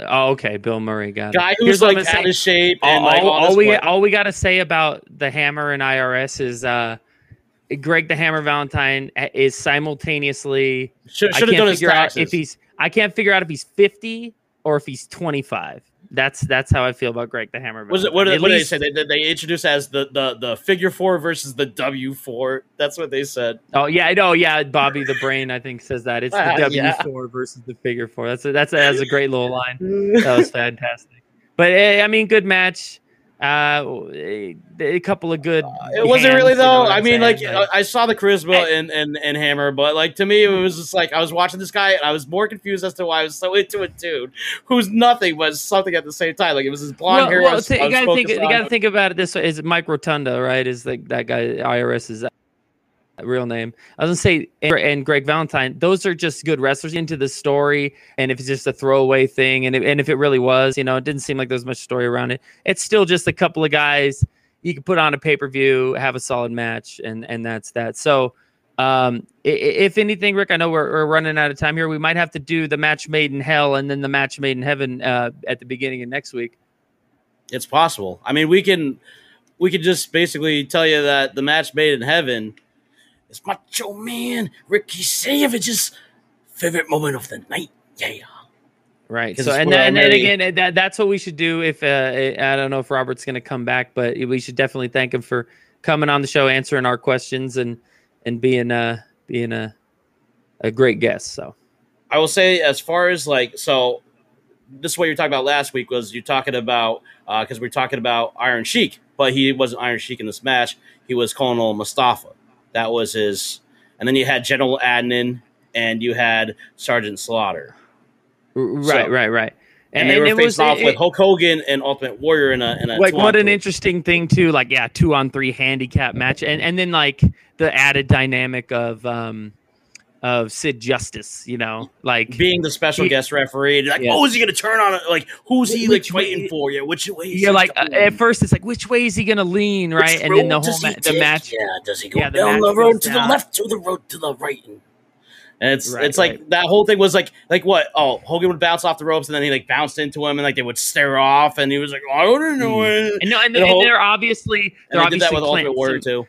[SPEAKER 2] Oh, okay, Bill Murray got it.
[SPEAKER 1] guy who's
[SPEAKER 2] Here's
[SPEAKER 1] like out
[SPEAKER 2] say.
[SPEAKER 1] of shape
[SPEAKER 2] all,
[SPEAKER 1] like
[SPEAKER 2] all-
[SPEAKER 1] all,
[SPEAKER 2] we
[SPEAKER 1] work.
[SPEAKER 2] all we got to say about the Hammer and IRS is uh, Greg the Hammer Valentine is simultaneously.
[SPEAKER 1] should
[SPEAKER 2] I
[SPEAKER 1] have
[SPEAKER 2] can't
[SPEAKER 1] done his
[SPEAKER 2] figure out
[SPEAKER 1] taxes.
[SPEAKER 2] if he's. I can't figure out if he's fifty or if he's twenty five. That's that's how I feel about Greg the Hammer.
[SPEAKER 1] was it what, did-
[SPEAKER 2] At
[SPEAKER 1] what did they
[SPEAKER 2] least-
[SPEAKER 1] say? They, they, introduced as the, the the figure four versus the W four. That's what they said.
[SPEAKER 2] Oh yeah, I know. Yeah, Bobby the Brain I think says that it's the W
[SPEAKER 1] yeah.
[SPEAKER 2] four versus the figure four. That's a, that's a, that's a great little line. That was fantastic. But eh, I mean, good match. Uh, a, a couple of good.
[SPEAKER 1] It wasn't really
[SPEAKER 2] hands, you know
[SPEAKER 1] though. I mean,
[SPEAKER 2] saying?
[SPEAKER 1] like, I I saw the charisma and, and and Hammer, but like to me, it was just like I was watching this guy and I was more confused as to why I was so into a dude who's nothing but something at the same time. Like it was his blonde
[SPEAKER 2] well,
[SPEAKER 1] hair.
[SPEAKER 2] Well,
[SPEAKER 1] was-
[SPEAKER 2] you gotta think. You gotta think about it this way: is Mike Rotunda, right? Is like that guy IRS's real name? I was gonna say, and, Greg Valentine. Those are just good wrestlers into the story. And if it's just a throwaway thing, and if, and if it really was, you know, it didn't seem like there was much story around it. It's still just a couple of guys you can put on a pay per view, have a solid match, and and that's that. So. Um, if anything, Rick, I know we're, we're running out of time here. We might have to do the match made in hell and then the match made in heaven uh, at the beginning of next week.
[SPEAKER 1] It's possible. I mean, we can we could just basically tell you that the match made in heaven is Macho Man Ricky Savage's favorite moment of the night. Yeah.
[SPEAKER 2] Right. So and then, and then again, that that's what we should do. If uh, I don't know if Robert's going to come back, but we should definitely thank him for coming on the show, answering our questions, and and being uh being a a great guest. So
[SPEAKER 1] I will say, as far as like, so this is what you were talking about last week was you talking about because we are talking about Iron Sheik, but he wasn't Iron Sheik in this match. He was Colonel Mustafa. That was his, and then you had General Adnan and you had Sergeant Slaughter,
[SPEAKER 2] right,
[SPEAKER 1] So-
[SPEAKER 2] right, right.
[SPEAKER 1] and, they were
[SPEAKER 2] it
[SPEAKER 1] facing off
[SPEAKER 2] it-
[SPEAKER 1] with Hulk Hogan and Ultimate Warrior in a in a
[SPEAKER 2] like what an interesting thing too. Like yeah two on three handicap match. And and then like the added dynamic of um of sid justice you know like
[SPEAKER 1] being the special
[SPEAKER 2] He-
[SPEAKER 1] guest referee. Like,
[SPEAKER 2] Yeah.
[SPEAKER 1] oh, is he going to turn on it? Like, who's he like
[SPEAKER 2] Which way-
[SPEAKER 1] for? Yeah, which way? is
[SPEAKER 2] you're like uh, at first it's like which way is he gonna lean
[SPEAKER 1] Which
[SPEAKER 2] right and then the whole ma- the match
[SPEAKER 1] Yeah, does he go
[SPEAKER 2] Yeah, the
[SPEAKER 1] down the road to
[SPEAKER 2] down.
[SPEAKER 1] the left to the road to the right? And it's
[SPEAKER 2] Right,
[SPEAKER 1] it's like
[SPEAKER 2] right.
[SPEAKER 1] that whole thing was like like what? Oh, Hogan would bounce off the ropes and then he like bounced into him and like they would stare off and he was like, I don't know.
[SPEAKER 2] Hmm. and no and,
[SPEAKER 1] The
[SPEAKER 2] and
[SPEAKER 1] whole-
[SPEAKER 2] they're obviously they're
[SPEAKER 1] And they did that
[SPEAKER 2] obviously
[SPEAKER 1] with Ultimate Warrior
[SPEAKER 2] some-
[SPEAKER 1] too.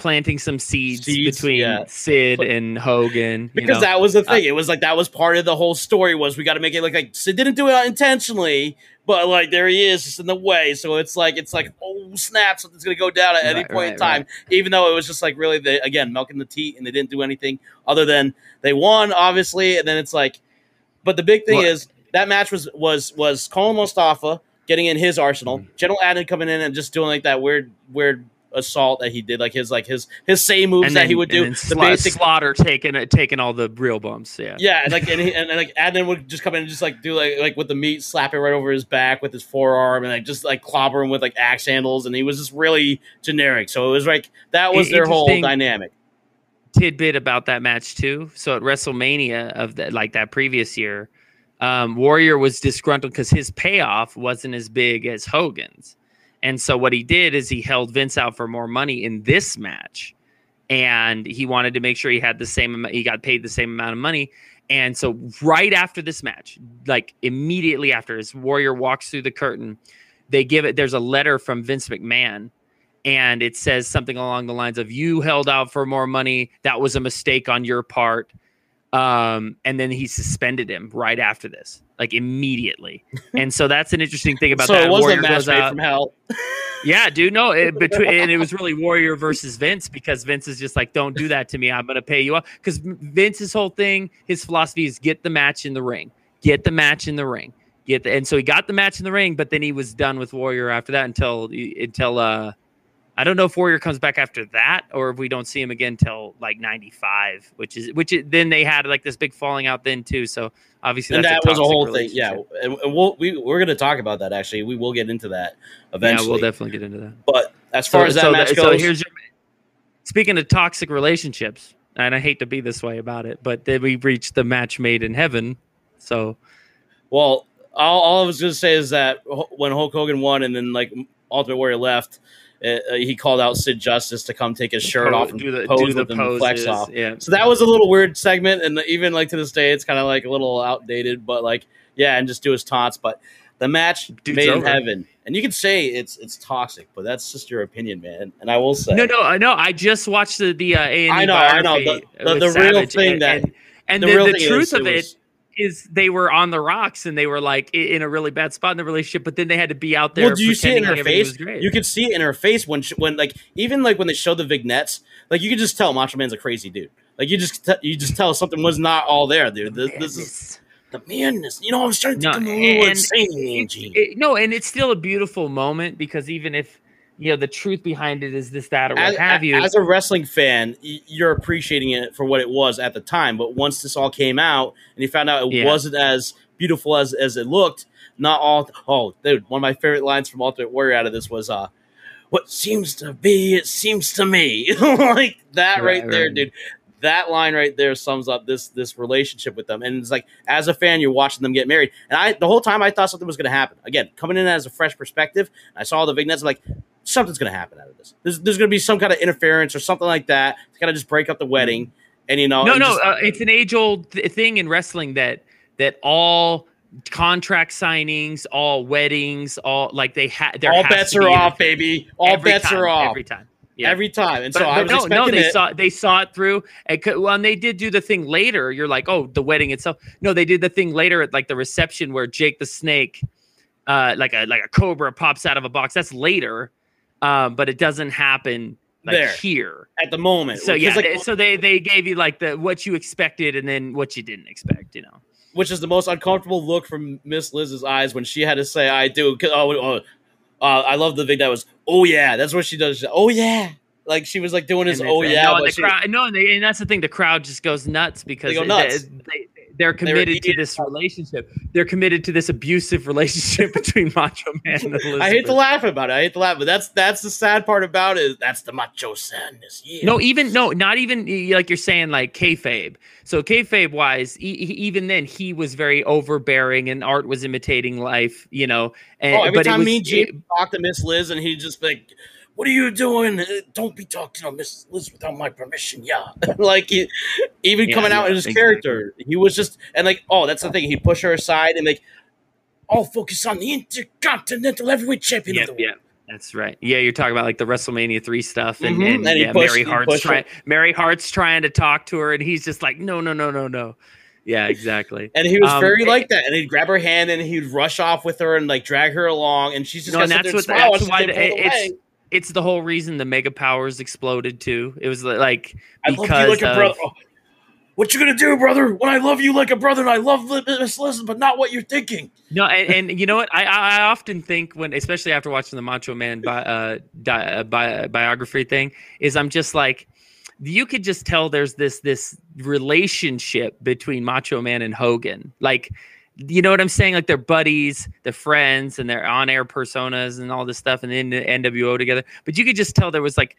[SPEAKER 2] Planting some seeds,
[SPEAKER 1] Seeds,
[SPEAKER 2] between
[SPEAKER 1] yeah.
[SPEAKER 2] sid and hogan you
[SPEAKER 1] Because
[SPEAKER 2] know?
[SPEAKER 1] that was the thing. it was like that was part of the whole story was we got to make it look like Sid didn't do it intentionally, but like there he is, just in the way. So it's like it's like oh snap, something's gonna go down at any
[SPEAKER 2] Right,
[SPEAKER 1] point in
[SPEAKER 2] right,
[SPEAKER 1] time. Even though it was just like really the again milking the teat, and they didn't do anything other than they won, obviously. And then it's like, but the big thing
[SPEAKER 2] Well-
[SPEAKER 1] is that match was was was Colonel Mustafa getting in his arsenal,
[SPEAKER 2] Mm-hmm.
[SPEAKER 1] General Adnan coming in and just doing like that weird weird assault that he did, like his like his his same moves
[SPEAKER 2] and
[SPEAKER 1] that he would do. The
[SPEAKER 2] Sla-
[SPEAKER 1] basic
[SPEAKER 2] slaughter taking taking all the real bumps yeah
[SPEAKER 1] yeah, and like and, he, and, and like Adnan would just come in and just like do like like with the meat, slap it right over his back with his forearm, and like just like clobber him with like axe handles, and he was just really generic. So it was like that was their whole dynamic.
[SPEAKER 2] tidbit about that match too. So at WrestleMania of that, like that previous year, um, Warrior was disgruntled because his payoff wasn't as big as Hogan's, and so what he did is he held Vince out for more money in this match, and he wanted to make sure he had the same amount, he got paid the same amount of money. And so right after this match, like immediately after, his Warrior walks through the curtain, they give it. There's a letter from Vince McMahon and it says something along the lines of "You held out for more money. That was a mistake on your part." Um, and then he suspended him right after this, like immediately. and so that's an interesting thing about
[SPEAKER 1] so
[SPEAKER 2] that.
[SPEAKER 1] it was
[SPEAKER 2] Warrior
[SPEAKER 1] a match
[SPEAKER 2] goes
[SPEAKER 1] made
[SPEAKER 2] out-
[SPEAKER 1] from hell.
[SPEAKER 2] yeah, dude. No, it, between and it was really Warrior versus Vince because Vince is just like, "Don't do that to me. I'm gonna pay you up." Because Vince's whole thing, his philosophy is get the match in the ring, get the match in the ring, get the. And so he got the match in the ring, but then he was done with Warrior after that until until uh, I don't know if Warrior comes back after that or if we don't see him again till like '95, which is which. Is, then they had like this big falling out then too. So obviously
[SPEAKER 1] and that was a whole thing. Yeah, and, we'll we, we're going to talk about that. Actually, we will get into that eventually.
[SPEAKER 2] Yeah, we'll definitely get into that.
[SPEAKER 1] but as far as that
[SPEAKER 2] so,
[SPEAKER 1] match
[SPEAKER 2] that-
[SPEAKER 1] goes,
[SPEAKER 2] so here's your speaking of toxic relationships, and I hate to be this way about it, but then we reached the match made in heaven. So
[SPEAKER 1] Well, all, all I was going to say is that when Hulk Hogan won and then like Ultimate Warrior left, uh, he called out Sid Justice to come take his shirt off and
[SPEAKER 2] do the
[SPEAKER 1] pose
[SPEAKER 2] do the
[SPEAKER 1] with him and flex off.
[SPEAKER 2] Yeah,
[SPEAKER 1] So that was a little weird segment, and even like to this day, it's kind of like a little outdated. But like, yeah, and just do his taunts. But the match
[SPEAKER 2] Dude's
[SPEAKER 1] made in heaven, and you can say it's it's toxic, but that's just your opinion, man. And I will say,
[SPEAKER 2] no, no, I know. I just watched the the uh, A and
[SPEAKER 1] I know, I know. The- the- the real thing
[SPEAKER 2] and,
[SPEAKER 1] that-
[SPEAKER 2] and, and
[SPEAKER 1] the
[SPEAKER 2] the, the truth
[SPEAKER 1] is,
[SPEAKER 2] of it is they were on the rocks and they were like in a really bad spot in the relationship, but then they had to be out there.
[SPEAKER 1] Well, do you see it in her
[SPEAKER 2] pretending
[SPEAKER 1] face? You could see it in her face when, she, when like, even like when they showed the vignettes, like you could just tell Macho Man's a crazy dude. Like you just, te- you just tell something was not all there, dude. This, this is the madness. You know, I'm starting to
[SPEAKER 2] No,
[SPEAKER 1] think I'm a little
[SPEAKER 2] and-
[SPEAKER 1] insane, Gene.
[SPEAKER 2] It- no, and it's still a beautiful moment because even if you know the truth behind it is this, that, or what
[SPEAKER 1] as,
[SPEAKER 2] have you,
[SPEAKER 1] as a wrestling fan, you're appreciating it for what it was at the time. But once this all came out and you found out it
[SPEAKER 2] Yeah.
[SPEAKER 1] wasn't as beautiful as as it looked, not all. Oh, dude, one of my favorite lines from Ultimate Warrior out of this was, uh, "What seems to be, it seems to me." like that right,
[SPEAKER 2] Right,
[SPEAKER 1] there,
[SPEAKER 2] right.
[SPEAKER 1] dude. That line right there sums up this this relationship with them. And it's like, as a fan, you're watching them get married. And I, the whole time, I thought something was going to happen. Again, coming in as a fresh perspective, I saw the vignettes. I'm like, something's going to happen out of this. There's, there's going to be some kind of interference or something like that to kind of just break up the wedding. And you know,
[SPEAKER 2] no, no,
[SPEAKER 1] just-
[SPEAKER 2] uh, it's an age old th- thing in wrestling that that all contract signings, all weddings, all like they had.
[SPEAKER 1] all bets are off, baby. All bets are off
[SPEAKER 2] every time. Yeah.
[SPEAKER 1] every time. And
[SPEAKER 2] But,
[SPEAKER 1] so I
[SPEAKER 2] but
[SPEAKER 1] was
[SPEAKER 2] no,
[SPEAKER 1] expecting
[SPEAKER 2] no, they
[SPEAKER 1] it.
[SPEAKER 2] saw they saw it through. And co- when they did do the thing later, you're like, oh, the wedding itself. No, they did the thing later at like the reception where Jake the Snake, uh, like a like a cobra pops out of a box. That's later, um, but it doesn't happen like
[SPEAKER 1] There.
[SPEAKER 2] here.
[SPEAKER 1] at the moment.
[SPEAKER 2] So yeah,
[SPEAKER 1] like-
[SPEAKER 2] they- so they they gave you like the what you expected and then what you didn't expect. You know.
[SPEAKER 1] which is the most uncomfortable look from Miss Liz's eyes when she had to say, "I do." 'Cause- Oh, oh uh, I love the thing that was, "Oh yeah," that's what she does. She- oh yeah, like she was like doing.
[SPEAKER 2] And
[SPEAKER 1] Oh yeah,
[SPEAKER 2] no, and the
[SPEAKER 1] she-
[SPEAKER 2] crowd, no, and, they, and that's the thing. The crowd just goes nuts because
[SPEAKER 1] They go
[SPEAKER 2] they-
[SPEAKER 1] nuts.
[SPEAKER 2] They, they're committed to this relationship. They're committed to this abusive relationship between Macho Man and Elizabeth.
[SPEAKER 1] I hate to laugh about it. I hate to laugh, but that's that's the sad part about it. That's the macho sadness. Yeah.
[SPEAKER 2] No, even no, not even like you're saying like kayfabe. So kayfabe wise, e- even then he was very overbearing, and Art was imitating life. You know, and
[SPEAKER 1] Oh, every time
[SPEAKER 2] was,
[SPEAKER 1] me and talk to Miss Liz, and he just like, "What are you doing? Uh, Don't be talking to Miss Liz without my permission." Yeah, like he, even
[SPEAKER 2] Yeah,
[SPEAKER 1] coming out
[SPEAKER 2] yeah,
[SPEAKER 1] in his
[SPEAKER 2] exactly.
[SPEAKER 1] character, he was just and like, oh, that's the thing. He push her aside and like, I'll focus on the Intercontinental Heavyweight Champion
[SPEAKER 2] yeah,
[SPEAKER 1] of the world.
[SPEAKER 2] yeah. That's right. Yeah, you're talking about like the WrestleMania three stuff, and,
[SPEAKER 1] Mhm.
[SPEAKER 2] and,
[SPEAKER 1] And
[SPEAKER 2] yeah,
[SPEAKER 1] pushed-
[SPEAKER 2] Mary Hart's
[SPEAKER 1] pushed
[SPEAKER 2] trying. Mary Hart's trying to talk to her, and he's just like, no, no, no, no, no. Yeah, exactly.
[SPEAKER 1] And he was
[SPEAKER 2] Um,
[SPEAKER 1] very
[SPEAKER 2] it-
[SPEAKER 1] like that, and he'd grab her hand and he'd rush off with her and like drag her along, and she's just
[SPEAKER 2] No, and that's what that's why
[SPEAKER 1] pull
[SPEAKER 2] it's. It's the whole reason the Mega Powers exploded too. It was li- like
[SPEAKER 1] I love you
[SPEAKER 2] because
[SPEAKER 1] like a
[SPEAKER 2] of-
[SPEAKER 1] brother. Oh, what you gonna do, brother? When I love you like a brother, and I love Miss Liz, but not what you're thinking.
[SPEAKER 2] No, and, and you know what? I, I often think when, especially after watching the Macho Man bi, uh, di, uh, bi, biography thing, is I'm just like, you could just tell there's this this relationship between Macho Man and Hogan, like. You know what I'm saying? Like they're buddies, they're friends, and they're on-air personas and all this stuff, and then the NWO together. But you could just tell there was like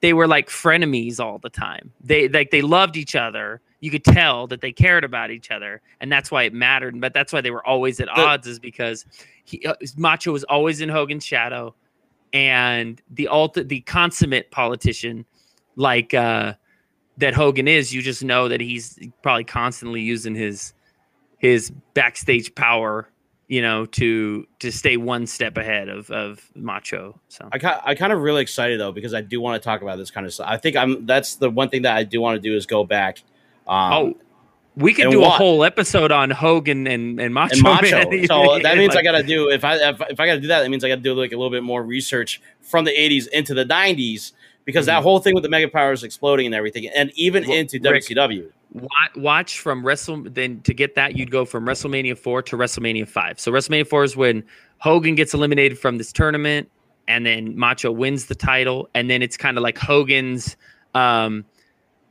[SPEAKER 2] they were like frenemies all the time. They like they loved each other. You could tell that they cared about each other, and that's why it mattered. But that's why they were always at odds, is because he, uh, Macho was always in Hogan's shadow, and the ulti- the consummate politician, like uh, that Hogan is, you just know that he's probably constantly using his his backstage power, you know, to to stay one step ahead of of Macho. So
[SPEAKER 1] I kind I kind of really excited though because I do want to talk about this kind of stuff. I think I'm that's the one thing that I do want to do is go back. Um,
[SPEAKER 2] oh, we could do a whole episode on Hogan and and Macho.
[SPEAKER 1] and macho.
[SPEAKER 2] Man.
[SPEAKER 1] So that means I got to do if I if, if I got to do that, that means I got to do like a little bit more research from the '80s into the '90s because that
[SPEAKER 2] Mhm.
[SPEAKER 1] whole thing with the mega powers exploding and everything, and even into WCW.
[SPEAKER 2] Wa- watch from Wrestle. Then to get that, you'd go from WrestleMania four to WrestleMania five. So WrestleMania four is when Hogan gets eliminated from this tournament, and then Macho wins the title, and then it's kind of like Hogan's. um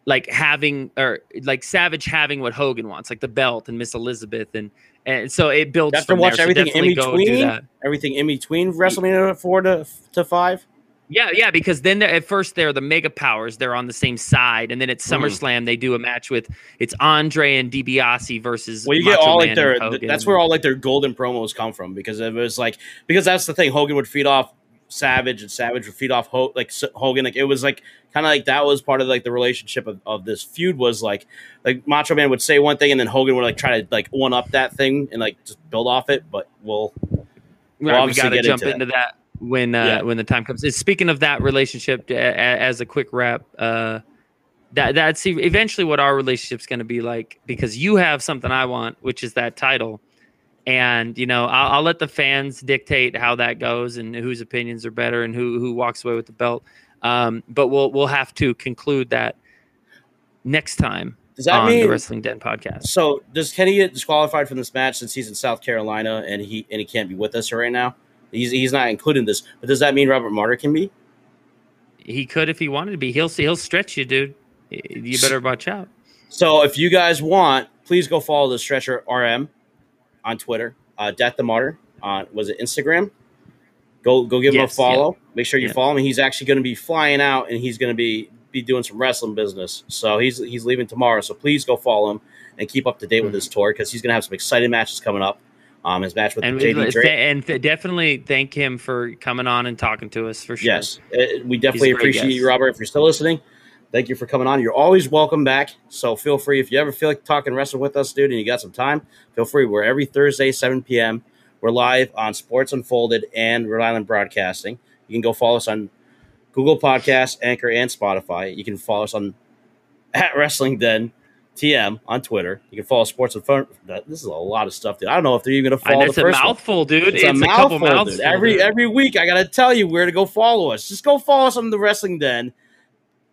[SPEAKER 2] like having or like Savage having what Hogan wants, like the belt and Miss Elizabeth, and and so it builds.
[SPEAKER 1] You have to
[SPEAKER 2] from
[SPEAKER 1] watch
[SPEAKER 2] there. So
[SPEAKER 1] everything in
[SPEAKER 2] go do
[SPEAKER 1] between. Everything in between WrestleMania four to to five.
[SPEAKER 2] Yeah, yeah, because then at first they're the mega powers, they're on the same side, and then at
[SPEAKER 1] Mhm.
[SPEAKER 2] SummerSlam they do a match with it's Andre and DiBiase versus.
[SPEAKER 1] Well, you get all
[SPEAKER 2] Man
[SPEAKER 1] like their
[SPEAKER 2] Hogan.
[SPEAKER 1] that's where all like their golden promos come from because it was like because that's the thing. Hogan would feed off Savage and Savage would feed off Ho- like S- Hogan. Like it was like kind of like that was part of like the relationship of, of this feud was like like Macho Man would say one thing and then Hogan would like try to like one up that thing and like just build off it. But we'll
[SPEAKER 2] Right, we
[SPEAKER 1] obviously
[SPEAKER 2] got to
[SPEAKER 1] get
[SPEAKER 2] jump
[SPEAKER 1] into
[SPEAKER 2] into that, when uh,
[SPEAKER 1] Yeah.
[SPEAKER 2] when the time comes. Speaking of that relationship, a- a- as a quick wrap, uh, that that's eventually what our relationship's going to be like because you have something I want, which is that title. And you know, I'll, I'll let the fans dictate how that goes and whose opinions are better and who who walks away with the belt. Um, but we'll we'll have to conclude that next time
[SPEAKER 1] does that
[SPEAKER 2] on
[SPEAKER 1] mean
[SPEAKER 2] the Wrestling Den podcast.
[SPEAKER 1] so? Does Kenny get disqualified from this match since he's in South Carolina and he and he can't be with us right now? He's he's not included in this. But does that mean Robert Martyr can be?
[SPEAKER 2] He could if he wanted to be. He'll. He'll stretch you, dude. You better watch out.
[SPEAKER 1] So if you guys want, please go follow the Stretcher RM on Twitter. Uh, Death the Martyr on was it Instagram? Go go give him a
[SPEAKER 2] Yes,
[SPEAKER 1] follow. Make sure you follow him. He's actually going to be flying out and he's going to be be doing some wrestling business. So he's he's leaving tomorrow. So please go follow him and keep up to date with
[SPEAKER 2] Mhm.
[SPEAKER 1] his tour because he's going to have some exciting matches coming up. Um, his match with
[SPEAKER 2] and
[SPEAKER 1] JD Drake.
[SPEAKER 2] and th- definitely thank him for coming on and talking to us for sure.
[SPEAKER 1] Yes, uh, we definitely
[SPEAKER 2] He's a great
[SPEAKER 1] appreciate you. Robert. If you're still listening, thank you for coming on. You're always welcome back. So feel free if you ever feel like talking wrestling with us, dude, and you got some time, feel free. We're every Thursday, 7 p.m. We're live on Sports Unfolded and Rhode Island Broadcasting. You can go follow us on Google Podcasts, Anchor, and Spotify. You can follow us on at Wrestling Den TM on Twitter. You can follow Sports Unfolded. This is a lot of stuff, dude. I don't know if they're even going to follow
[SPEAKER 2] it's a
[SPEAKER 1] one.
[SPEAKER 2] mouthful, dude.
[SPEAKER 1] It's,
[SPEAKER 2] It's,
[SPEAKER 1] a,
[SPEAKER 2] a, couple
[SPEAKER 1] mouthful,
[SPEAKER 2] mouths.
[SPEAKER 1] dude. Every every week, I gotta tell you where to go follow us. Just go follow us on the Wrestling Den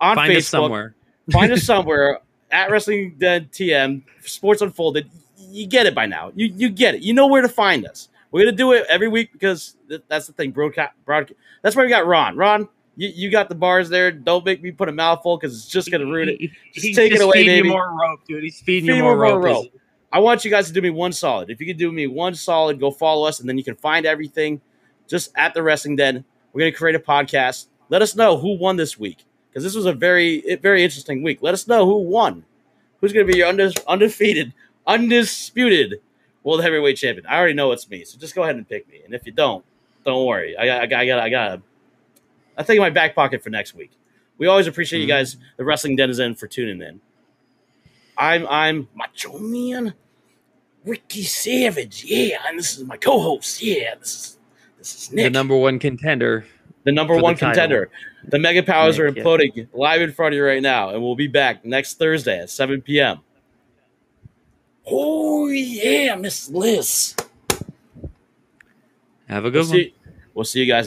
[SPEAKER 1] on
[SPEAKER 2] find
[SPEAKER 1] Facebook.
[SPEAKER 2] us somewhere.
[SPEAKER 1] Find us somewhere at Wrestling Den TM Sports Unfolded. You get it by now. You you get it. You know where to find us. We're gonna do it every week because th- that's the thing. Broadcast, broadcast. That's why we got Ron. Ron, you, you got the bars there. Don't make me put a mouthful because it's just gonna ruin it. Just
[SPEAKER 2] He's
[SPEAKER 1] take it away,
[SPEAKER 2] feeding
[SPEAKER 1] baby.
[SPEAKER 2] you more rope, dude. He's feeding
[SPEAKER 1] Feed
[SPEAKER 2] you more
[SPEAKER 1] more
[SPEAKER 2] rope.
[SPEAKER 1] rope. I want you guys to do me one solid. If you could do me one solid, go follow us, and then you can find everything just at the Wrestling Den. We're going to create a podcast. Let us know who won this week because this was a very, very interesting week. Let us know who won. Who's going to be your unde- undefeated, undisputed world heavyweight champion? I already know it's me, so just go ahead and pick me. And if you don't, don't worry. I got, I got, I got, I got. I think in my back pocket for next week. We always appreciate you
[SPEAKER 2] Mhm.
[SPEAKER 1] guys, the Wrestling Den is in for tuning in. I'm I'm Macho Man, Ricky Savage, yeah, and this is my co-host, yeah, this is this is Nick,
[SPEAKER 2] The number one contender.
[SPEAKER 1] the number
[SPEAKER 2] the
[SPEAKER 1] one
[SPEAKER 2] title.
[SPEAKER 1] contender. The Mega Powers are
[SPEAKER 2] Nick, yeah.
[SPEAKER 1] imploding live in front of you right now, and we'll be back next Thursday at 7 p.m. Oh yeah, Miss Liz.
[SPEAKER 2] Have a
[SPEAKER 1] We'll
[SPEAKER 2] good one.
[SPEAKER 1] see, we'll see you guys.